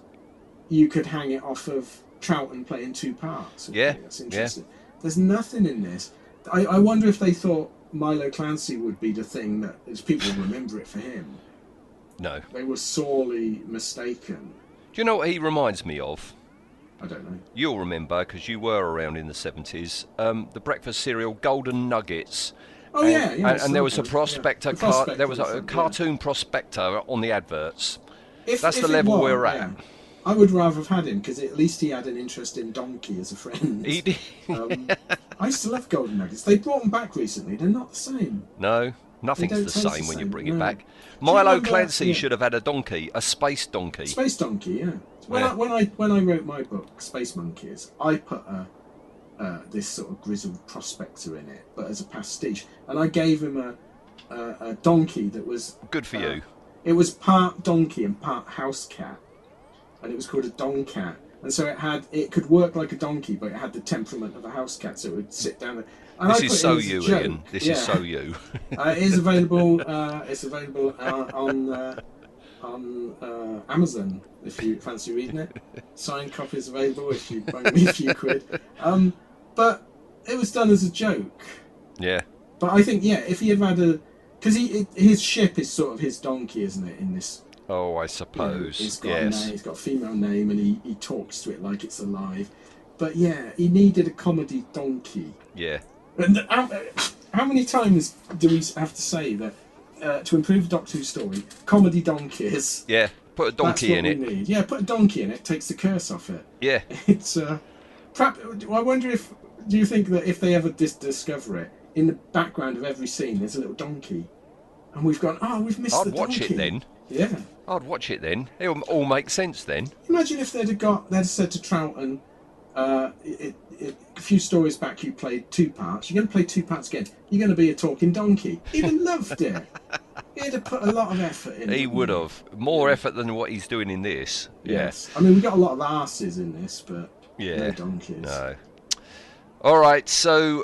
you could hang it off of Troughton playing two parts. Yeah, that's yeah. interesting. There's nothing in this. I, I wonder if they thought Milo Clancy would be the thing that as people remember it for him. No. They were sorely mistaken. Do you know what he reminds me of? I don't know. You'll remember because you were around in the 70s. Um, the breakfast cereal Golden Nuggets. Oh and, yeah, yeah. and, and there was a yeah. prospector. The car- there was a, a it, yeah. cartoon prospector on the adverts. If- That's if the level was, we're at. yeah. I would rather have had him because at least he had an interest in donkey as a friend. He did. Um, I used to love Golden Nuggets. They brought them back recently. They're not the same. No, nothing's the same the when you same, bring it back. Milo Clancy yeah. should have had a donkey, a space donkey. Space Donkey, yeah. When. I when I when I wrote my book Space Monkeys, I put a uh, this sort of grizzled prospector in it, but as a pastiche, and I gave him a a, a donkey that was Good for uh, you. It was part donkey and part house cat, and it was called a doncat. And so it had it could work like a donkey, but it had the temperament of a house cat, so it would sit down there. And This I is so in as a you. Ian. This Yeah. is so you. uh, it is available. Uh, it's available uh, on uh, on uh, Amazon if you fancy reading it. Signed copies available if you bung me a few quid. Um, but it was done as a joke. yeah. But I think yeah, if he had had a because he it, his ship is sort of his donkey, isn't it? In this Oh, I you know, suppose. he's got a name, he's got a female name, and he, he talks to it like it's alive. But yeah, he needed a comedy donkey. Yeah. And how, how many times do we have to say that uh, to improve Doctor Who story, comedy donkeys? Yeah. Put a That's donkey what in we it. need. Yeah, put a donkey in it. Takes the curse off it. Yeah. It's uh, perhaps, I wonder if do you think that if they ever dis- discover it in the background of every scene, there's a little donkey, and we've gone, oh, we've missed the. I'd the watch donkey. it then. Yeah. I'd watch it then. It'll all make sense then. Imagine if they'd have got they'd have said to Troughton, uh, it, it, a few stories back you played two parts. You're going to play two parts again. You're going to be a talking donkey. He'd have loved it. He'd have put a lot of effort in. He would have. More effort than what he's doing in this. Yes. I mean, we got a lot of asses in this, but Yeah. no donkeys. No. All right. So,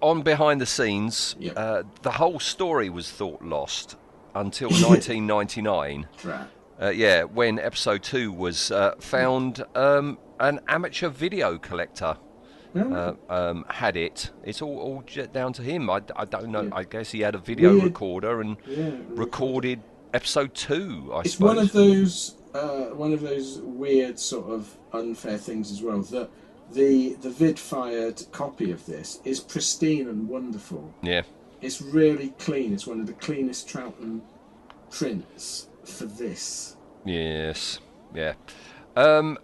on behind the scenes, Yeah. uh, the whole story was thought lost until 1999. Right. Uh, yeah, when episode two was uh, found, um, an amateur video collector uh, um, had it. It's all, all down to him. I, I don't know. Yeah. I guess he had a video Weird. recorder and yeah. recorded episode two. I It's suppose. one of those uh, one of those weird sort of unfair things as well that the the VidFIREd copy of this is pristine and wonderful. yeah. It's really clean. It's one of the cleanest Troughton prints for this. Yes. Yeah. Um,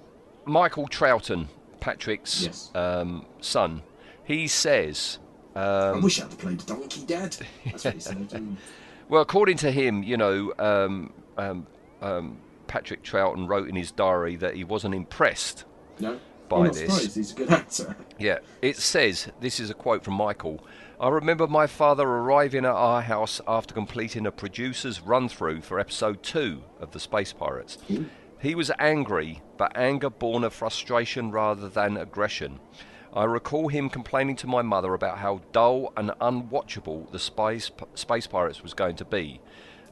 Michael Troughton, Patrick's Yes. um, son, he says. I Um, wish I'd played Donkey Dad. That's what he said. Mm. well, according to him, you know, um, um, um, Patrick Troughton wrote in his diary that he wasn't impressed No, by I'm this. surprised. He's a good actor. Yeah, it says this is a quote from Michael. I remember my father arriving at our house after completing a producer's run through for episode two of The Space Pirates. He was angry, but anger born of frustration rather than aggression. I recall him complaining to my mother about how dull and unwatchable the Space, Space Pirates was going to be.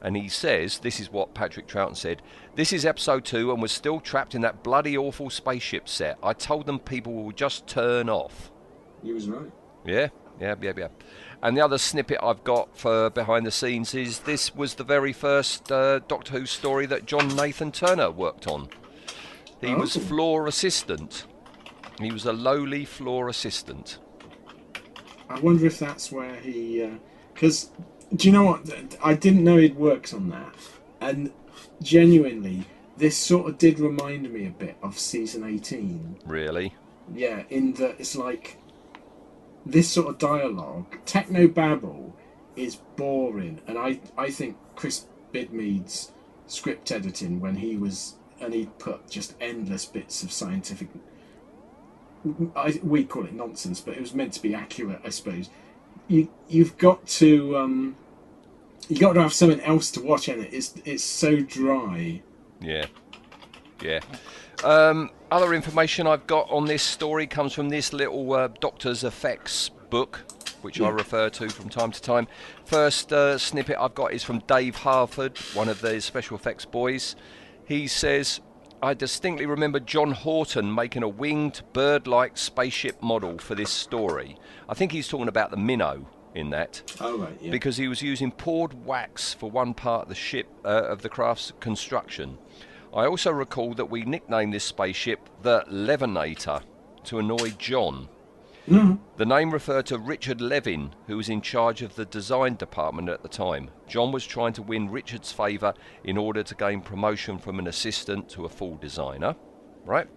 And he says, this is what Patrick Troughton said, this is episode two and we're still trapped in that bloody awful spaceship set. I told them people will just turn off. He was right. Yeah, yeah, yeah, yeah. And the other snippet I've got for behind the scenes is this was the very first uh, Doctor Who story that John Nathan-Turner worked on. He was Oh. floor assistant. He was a lowly floor assistant. I wonder if that's where he. Because, do you know what? I didn't know he'd worked on that. And genuinely, this sort of did remind me a bit of season 18. Really? Yeah, in that it's like this sort of dialogue, techno babble, is boring, and I I think Chris Bidmead's script editing when he was and he put just endless bits of scientific. I, we call it nonsense, but it was meant to be accurate, I suppose. You you've got to um, you got to have something else to watch in it. It's it's so dry. Yeah. Yeah. Um, other information I've got on this story comes from this little uh, Doctor's Effects book, which I refer to from time to time. First uh, snippet I've got is from Dave Harford, one of the special effects boys. He says, I distinctly remember John Horton making a winged bird like spaceship model for this story. I think he's talking about the Minnow in that Oh right, yeah. because he was using poured wax for one part of the ship uh, of the craft's construction. I also recall that we nicknamed this spaceship the Levinator to annoy John. The name referred to Richard Levin, who was in charge of the design department at the time. John was trying to win Richard's favour in order to gain promotion from an assistant to a full designer. Right?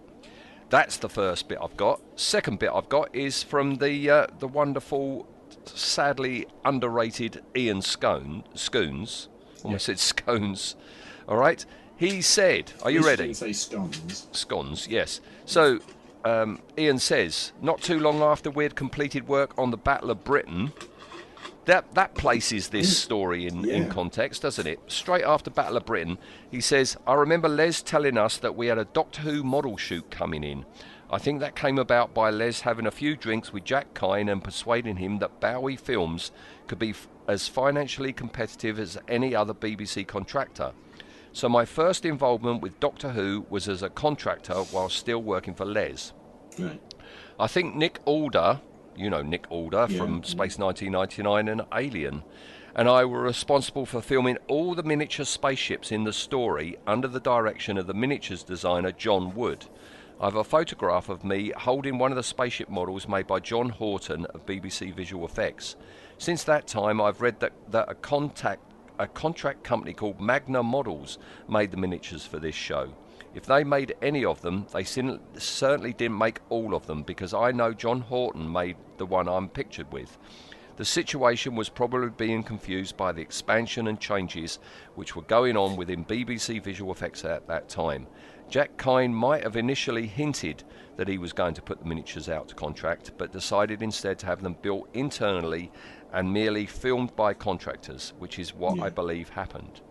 That's the first bit I've got. Second bit I've got is from the uh, the wonderful, sadly underrated Ian Scone, Scoones. Almost said Scones. All right. He said, "Are you ready?" Say scones. scones, yes. So, um, Ian says, not too long after we had completed work on the Battle of Britain, that that places this story in, in context, doesn't it? Straight after Battle of Britain, he says, I remember Les telling us that we had a Doctor Who model shoot coming in. I think that came about by Les having a few drinks with Jack Kine and persuading him that Bowie Films could be f- as financially competitive as any other BBC contractor. So my first involvement with Doctor Who was as a contractor while still working for Les. Right. I think Nick Alder, you know Nick Alder Yeah. from mm-hmm. Space 1999 and Alien, and I were responsible for filming all the miniature spaceships in the story under the direction of the miniatures designer John Wood. I have a photograph of me holding one of the spaceship models made by John Horton of BBC Visual Effects. Since that time, I've read that, that a contact a contract company called Magna Models made the miniatures for this show. If they made any of them, they certainly didn't make all of them because I know John Horton made the one I'm pictured with. The situation was probably being confused by the expansion and changes which were going on within BBC Visual Effects at that time. Jack Kine might have initially hinted that he was going to put the miniatures out to contract, but decided instead to have them built internally and merely filmed by contractors, which is what I believe happened.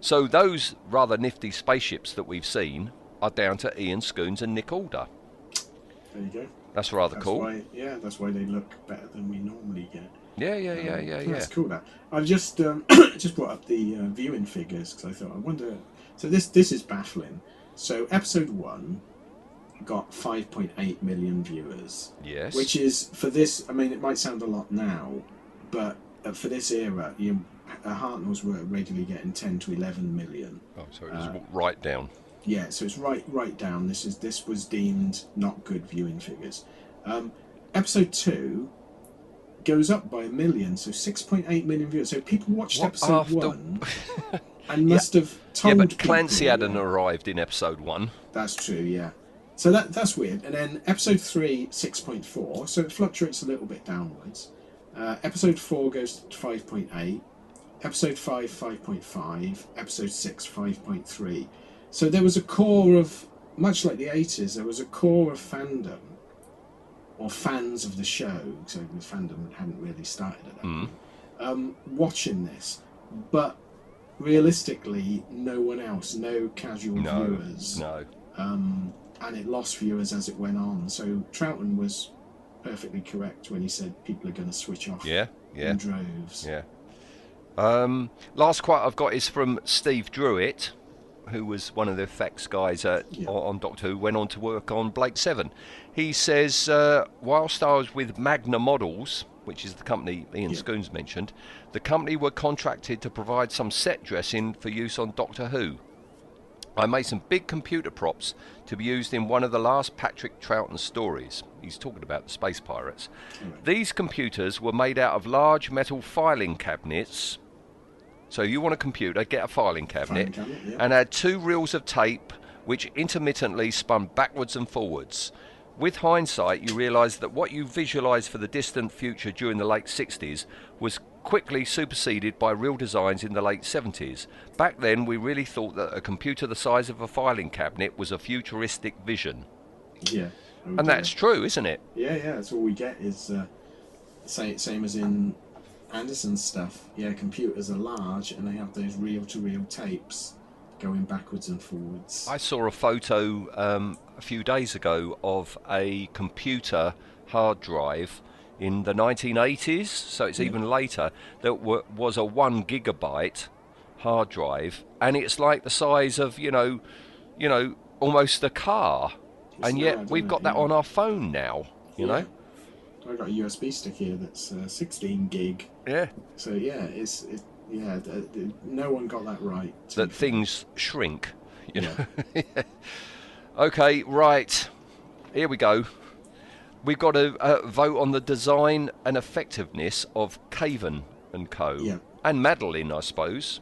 So those rather nifty spaceships that we've seen are down to Ian Scoones and Nick Alder. There you go. That's rather That's cool. why, yeah, that's why they look better than we normally get. Yeah, yeah, yeah, Um, yeah, yeah. That's cool. That I've just um, just brought up the uh, viewing figures because I thought I wonder. So this this is baffling. So episode one got 5.8 million viewers, Yes. which is for this. I mean, it might sound a lot now, but uh, for this era, you uh, Hartnells were regularly getting 10 to 11 million. oh, so it was uh, right down. Yeah, so it's right right down. This is this was deemed not good viewing figures. Um, episode two goes up by a million, so six point eight million viewers. So people watched What episode after- one and must have told. Yeah, but Clancy people, hadn't arrived in episode one. That's true. Yeah. So that that's weird. And then episode three, six point four. So it fluctuates a little bit downwards. Uh, episode four goes to five point eight. Episode five, five point five. Episode six, five point three. So there was a core of much like the 80s, there was a core of fandom, or fans of the show, so the fandom hadn't really started at that Mm. um, watching this. But realistically, no one else, no casual No, viewers. no. Um, and it lost viewers as it went on. So Troughton was perfectly correct when he said people are going to switch off Yeah, yeah, in droves. yeah. Um, last quote I've got is from Steve Drewett, who was one of the effects guys at, Yeah. on Doctor Who, went on to work on Blake Seven. He says, uh, whilst I was with Magna Models, which is the company Ian Yeah. Scoones mentioned, the company were contracted to provide some set dressing for use on Doctor Who. I made some big computer props to be used in one of the last Patrick Troughton stories. He's talking about the space pirates. These computers were made out of large metal filing cabinets. So you want a computer, get a filing cabinet, cabinet, yeah. and add two reels of tape which intermittently spun backwards and forwards. With hindsight, you realise that what you visualised for the distant future during the late 60s was quickly superseded by real designs in the late 70s. Back then, we really thought that a computer the size of a filing cabinet was a futuristic vision. Yeah. And that's true, isn't it? Yeah, yeah. That's all we get is uh, same same as in Anderson's stuff. Yeah, computers are large and they have those reel-to-reel tapes going backwards and forwards. I saw a photo um, a few days ago of a computer hard drive in the 1980s, so it's even later, that w- was a one gigabyte hard drive, and it's like the size of you know, you know, almost a car, and yet we've it? got that Yeah. on our phone now. You know, I got a USB stick here that's uh, 16 gig. yeah, So yeah, it's it, yeah. no one got that right. that things shrink. You know. Yeah. Okay, right. Here we go. We've got to uh, vote on the design and effectiveness of Caven and Co. Yeah. And Madeline, I suppose.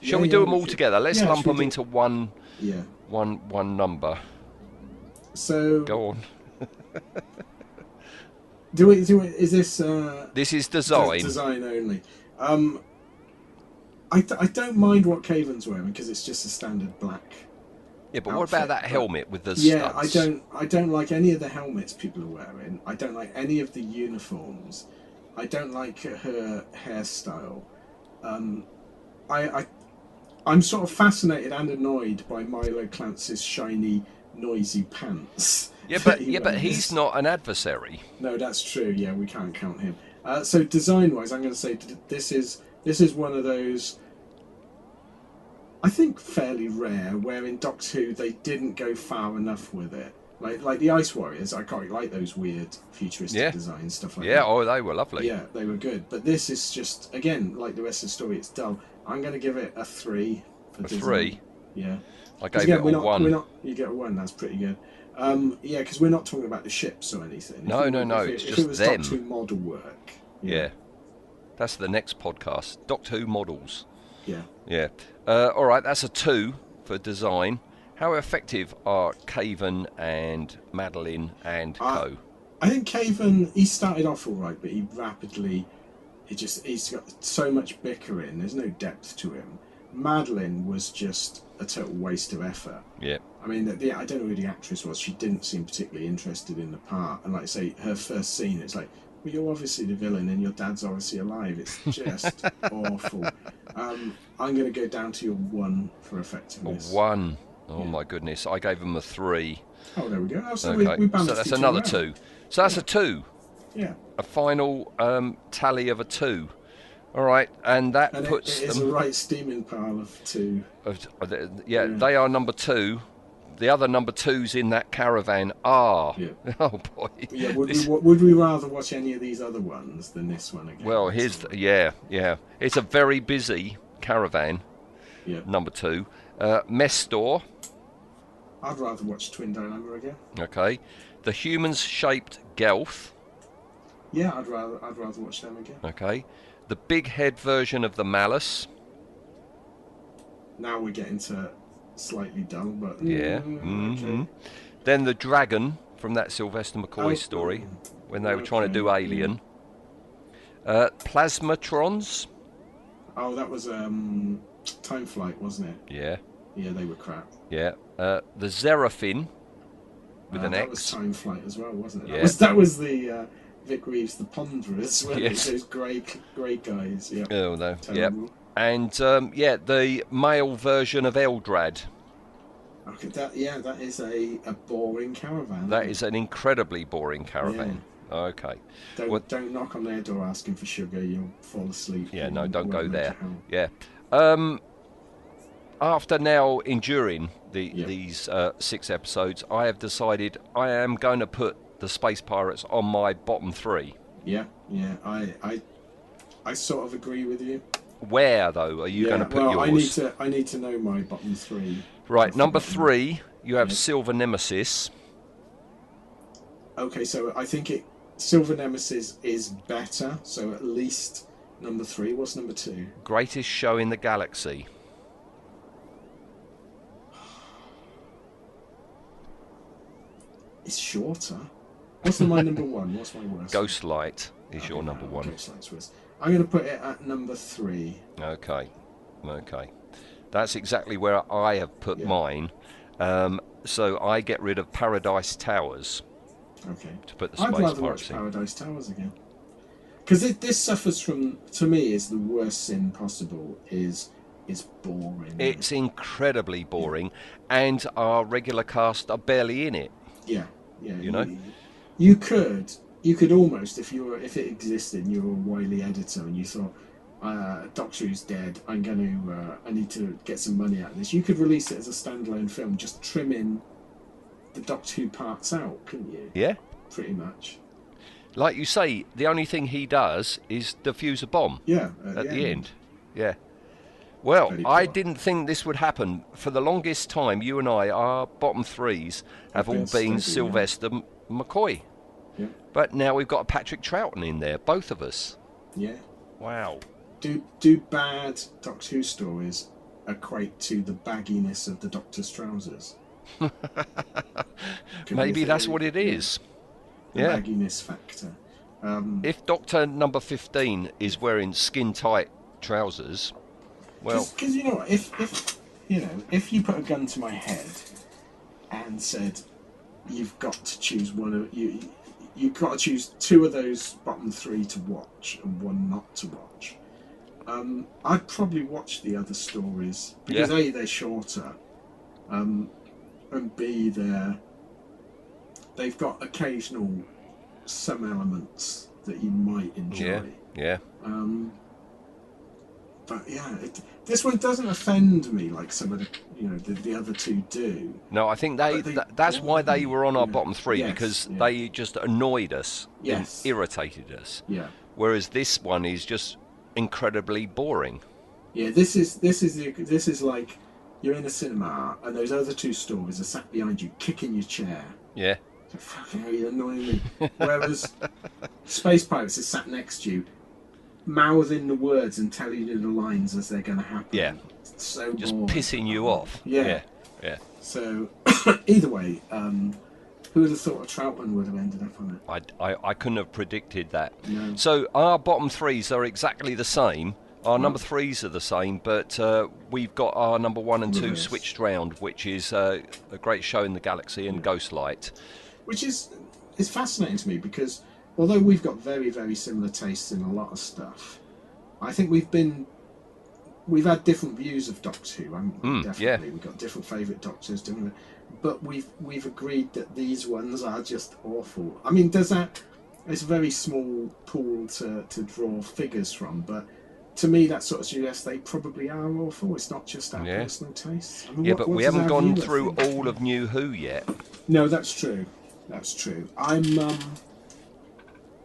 Shall Yeah, we do yeah, them all together? Let's lump them do- into one, Yeah. one, one number. So Go on. do we do we, is this uh, This is design. design only. Um, I, d- I don't mind what Caven's wearing because it's just a standard black. Yeah, but what about that helmet with the Yeah, I don't I don't like any of the helmets people are wearing. I don't like any of the uniforms. I don't like her hairstyle. Um, I, I I'm sort of fascinated and annoyed by Milo Clancy's shiny, noisy pants. Yeah, but yeah, but he's not an adversary. No, that's true. Yeah, we can't count him. Uh, so design-wise, I'm going to say this is this is one of those. I think fairly rare where in Doctor Who they didn't go far enough with it. Like like the Ice Warriors, I quite like those weird futuristic Yeah. designs stuff like Yeah, that. oh, they were lovely. Yeah, they were good. But this is just again like the rest of the story. It's dull. I'm going to give it a three. For A design. three. Yeah. I gave yeah, it we're a not, one. We're not, you get a one. That's pretty good. Um, yeah, because we're not talking about the ships or anything. No, no, no, If it, it's if just it was them. Doctor Who model work. Yeah. That's the next podcast. Doctor Who models. Yeah. Yeah. Uh, all right, that's a two for design. How effective are Caven and Madeline and Uh, Co? I think Caven. He started off all right, but he rapidly. He just he's got so much bickering. There's no depth to him. Madeline was just a total waste of effort. Yeah. I mean, the, the, I don't know who the actress was. She didn't seem particularly interested in the part. And like I say, her first scene, it's like, well, you're obviously the villain, and your dad's obviously alive. It's just awful. Um, I'm going to go down to your one for A effectiveness. one. Oh Yeah. my goodness, I gave him a three. Oh, there we go. Oh, so Okay, we, we so that's another two. So that's a two. Yeah, A final um, tally of a two. All right, and that and it, puts it is a right steaming pile of two. of yeah, Yeah. they are number two. The other number twos in that caravan are. Yeah. Oh boy. Yeah, would This- we would we rather watch any of these other ones than this one again? Well, here's the, yeah, yeah. It's a very busy caravan. yeah. Number two, uh, mess store. I'd rather watch Twin Dilemma again. Okay, the humans-shaped Gelf. Yeah, I'd rather I'd rather watch them again. Okay, the big head version of the Malus. Now we're getting to slightly dull, but Yeah. mm, okay. hmm Then the dragon from that Sylvester McCoy Oh, story when they were trying to do Alien. Uh, Plasmatons. Oh, that was um, Time Flight, wasn't it? Yeah. Yeah, they were crap. Yeah. Uh, the Xeraphin with Uh, an that was X. Time Flight as well, wasn't it? Yeah. That was, that was the uh, Vic Reeves, the Ponderers, Yes. Those grey, grey guys. Yeah. Oh no. Yep. And um, yeah, the male version of Eldrad. Okay, that yeah, that is a, a boring caravan. That isn't an incredibly boring caravan. Okay. Don't what- don't knock on their door asking for sugar. You'll fall asleep. Yeah, no, don't go there. Yeah. Um, after now enduring the, Yeah. these uh, six episodes, I have decided I am going to put the Space Pirates on my bottom three. Yeah, yeah. I I I sort of agree with you. Where though are you yeah, going to put well, I need to I need to know my button three. Right, number three, you have Yeah. Silver Nemesis. Okay, so I think it Silver Nemesis is better. So at least number three. What's number two? Greatest show in the galaxy. It's shorter. What's my number one? What's my worst? Ghostlight is your number one. I'm going to put it at number three. Okay, okay. That's exactly where I have put Yeah. mine. Um, so I get rid of Paradise Towers Okay. to put the I'd Space rather Pirates watch in. Paradise Towers again. Because this suffers from, to me, is the worst sin possible. Is is boring. It's incredibly boring, and our regular cast are barely in it. yeah, yeah. You know? you could, you could almost, if you were, if it existed, and you were a wily editor, and you thought, uh, Doctor Who's dead. I'm going to, uh, I need to get some money out of this. You could release it as a standalone film, just trim in the Doctor Who parts out, couldn't you? Yeah, Pretty much. like you say, the only thing he does is defuse a bomb Yeah. at the end. Yeah. Well, I didn't think this would happen. For the longest time, you and I, our bottom threes, have all been been steady, yeah. Sylvester McCoy. Yeah. But now we've got a Patrick Troughton in there, both of us. Yeah. Wow. Do do bad Doctor Who stories equate to the bagginess of the Doctor's trousers? Maybe that's what it is. The Yeah. bagginess factor. Um, If Doctor number 15 is wearing skin tight trousers, well, because you know what, if if you know if you put a gun to my head and said you've got to choose one of you you've got to choose two of those bottom three to watch and one not to watch um, I'd probably watch the other stories because Yeah. a they're shorter um, and b they're they've got occasional some elements that you might enjoy yeah, yeah. um, but yeah, it, this one doesn't offend me like some of the you know the, the other two do. No, I think they, they th- that's why they were on our yeah. bottom three Yes, because yeah. they just annoyed us, and Yes. irritated us. Yeah, Whereas this one is just incredibly boring. yeah. This is this is the, this is like you're in a cinema and those other two stories are sat behind you, kicking your chair. Yeah, So, Fucking hell, you're annoying me. Whereas Space Pirates is sat next to you, mouthing the words and telling you the lines as they're going to happen. Yeah. It's so just boring. pissing you off. Yeah. yeah, yeah. So either way, um, who would have thought a Troughton would have ended up on it? I, I, I couldn't have predicted that. No. So our bottom threes are exactly the same. Our number threes are the same, but uh, we've got our number one and two Reverse. switched round, which is uh, a great show in the galaxy and Ghostlight. Which is is fascinating to me because although we've got very very similar tastes in a lot of stuff, I think we've been we've had different views of Doctor Who. I'm Mm, definitely we've got different favourite Doctors, different, but we've we've agreed that these ones are just awful. I mean, does that? It's a very small pool to to draw figures from, but. To me, that sort of suggests they probably are awful. It's not just our Yeah. personal taste. I mean, Yeah, what- but what we haven't gone through all of New Who yet. No, that's true. That's true. I'm um,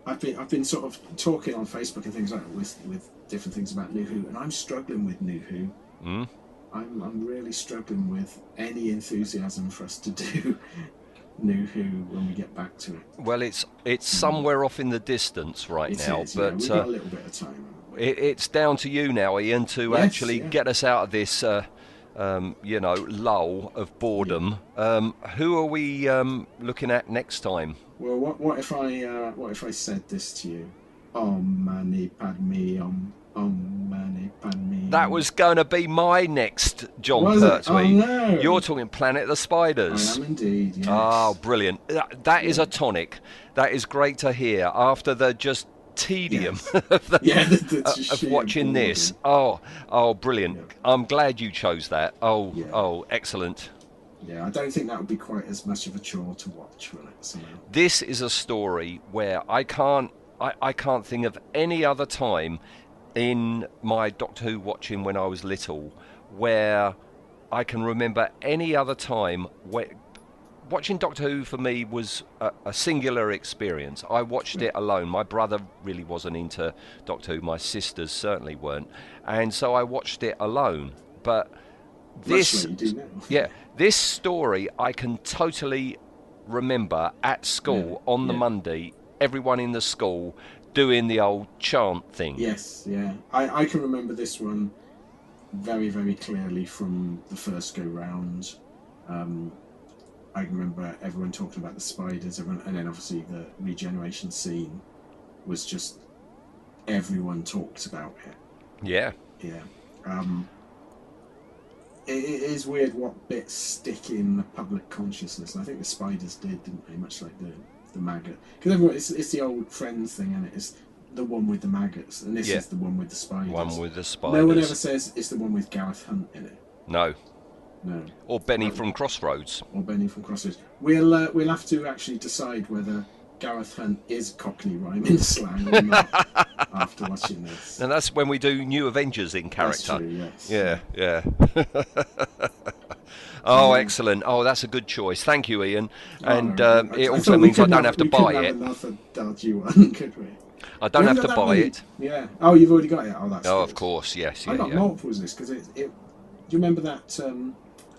I've been I've been sort of talking on Facebook and things like that with with different things about New Who, and I'm struggling with New Who. Mm? I'm I'm really struggling with any enthusiasm for us to do New Who when we get back to it. Well, it's it's somewhere off in the distance right It now, is, yeah, but we've uh, got a little bit of time. it, it's down to you now, Ian, to Yes, actually yeah. get us out of this, uh, um, you know, lull of boredom. Um, who are we um, looking at next time? Well, what what if I uh, what if I said this to you? Om mani padme om om mani padme That was going to be my next John Was? Pertwee. Oh, no. You're talking Planet of the I Spiders. am indeed. Yes. Oh, brilliant. That- That is a tonic. That is great to hear after the just tedium of, the- Yeah, the uh, of- watching this. Oh, oh, brilliant. Yeah. I'm glad you chose that. Oh, Yeah. oh, excellent. Yeah, I don't think that would be quite as much of a chore to watch, will it? Somehow. This is a story where I can't I, I can't think of any other time in my Doctor Who watching when I was little where I can remember any other time where watching Doctor Who for me was a, a singular experience. I watched it alone. My brother really wasn't into Doctor Who. My sisters certainly weren't, and so I watched it alone. But this, Much like you do now. yeah, this story I can totally remember at school Yeah, on the yeah. Monday. Everyone in the school doing the old chant thing. Yes, yeah. I, I can remember this one very, very clearly from the first go round. Um, I remember everyone talking about the spiders, everyone, and then obviously the regeneration scene was just everyone talked about it. Yeah. Yeah. Um, it, it is weird what bits stick in the public consciousness, and I think the spiders did, didn't they? Much like the the maggot, because everyone it's, it's the old Friends thing, and it is the one with the maggots, and this Yeah. is the one with the spiders. One with the spiders. No one ever says it's the one with Gareth Hunt in it. No. No, Or Benny from Crossroads. or Benny from Crossroads. We'll uh, we'll have to actually decide whether Gareth Hunt is Cockney rhyming slang or not after watching this. And that's when we do New Avengers in That's character. true, yes. Yeah, yeah. oh, excellent. Oh, that's a good choice. Thank you, Ian. Oh, And no, um, it I also means I don't have to we buy have it. Another dodgy one, could we? I don't have to buy one? it. Yeah. Oh, you've already got it. Oh, that's. Oh, good. of course. Yes, I yeah, got yeah. multiples of this because it, it. Do you remember that um,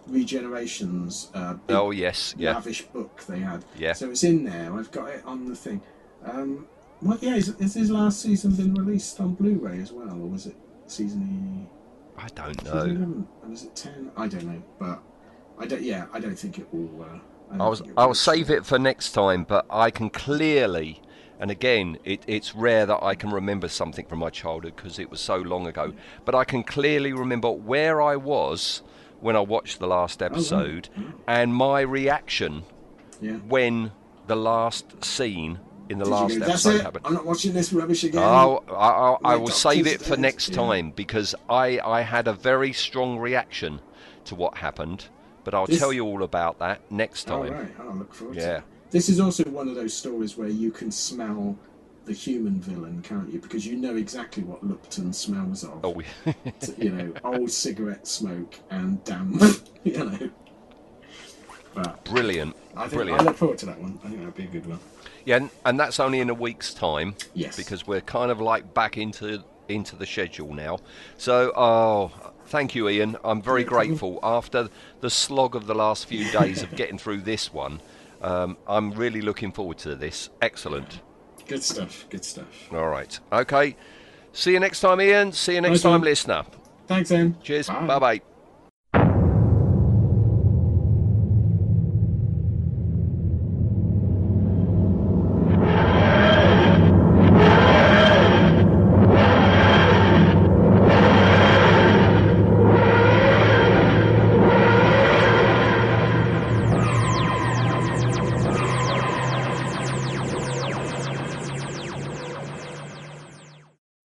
regenerations? Uh, Oh, yes, yeah. lavish book they had. Yeah. So it's in there. I've got it on the thing. Um, well, yeah. Is, is his last season been released on Blu-ray as well, or was it season? I don't know. eleven? Or was it ten? I don't know, but I don't. Yeah, I don't think it will. Uh, I I'll, will I'll save it for next time, but I can clearly, and again, it, it's rare that I can remember something from my childhood because it was so long ago, but I can clearly remember where I was when I watched the last oh, episode and my reaction Yeah. when the last scene in the Did last go, episode it. happened. I'm not watching this rubbish again. I'll, I, I, I will save it for next Yeah. time because I, I had a very strong reaction to what happened, but I'll This- tell you all about that next time. right, I'll look forward to Yeah. it. This is also one of those stories where you can smell the human villain, can't you? Because you know exactly what Lupton smells of. Oh, yeah. you know, old cigarette smoke and damp. you know. But brilliant. I think Brilliant. I look forward to that one. I think that'd be a good one. Yeah, and, and that's only in a week's time. Yes. Because we're kind of like back into into the schedule now. So, oh, thank you, Ian. I'm very No grateful. After the slog of the last few days of getting through this one, um, I'm really looking forward to this. Excellent. Good stuff. Good stuff. All right. Okay. See you next time, Ian. See you next time, listener. Thanks, Em. Cheers. Bye bye.